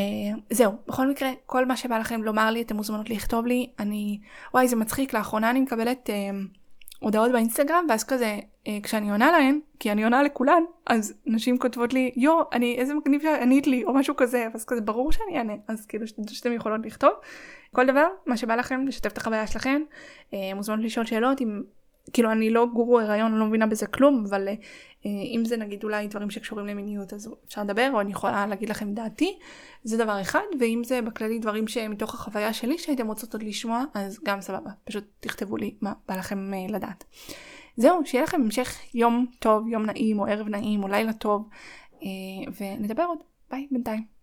זהו, בכל מקרה, כל מה שבא לכם לומר לי, אתם מוזמנות לכתוב לי. אני, וואי, זה מצחיק, לאחרונה אני מקבלת... Uh, הודעות באינסטגרם ואז כזה אה, כשאני עונה להן כי אני עונה לכולן אז נשים כותבות לי יו אני איזה מגניב שענית לי או משהו כזה אז כזה ברור שאני אענה אז כאילו שאתם יכולות לכתוב כל דבר מה שבא לכם לשתף את החוויה שלכם אה, מוזמנות לשאול שאלות אם כאילו אני לא גורו הריון, אני לא מבינה בזה כלום, אבל אה, אם זה נגיד אולי דברים שקשורים למיניות אז אפשר לדבר, או אני יכולה להגיד לכם דעתי, זה דבר אחד, ואם זה בכללי דברים שמתוך החוויה שלי שהייתם רוצות עוד לשמוע, אז גם סבבה, פשוט תכתבו לי מה בא לכם אה, לדעת. זהו, שיהיה לכם המשך יום טוב, יום נעים, או ערב נעים, או לילה טוב, אה, ונדבר עוד. ביי, בינתיים.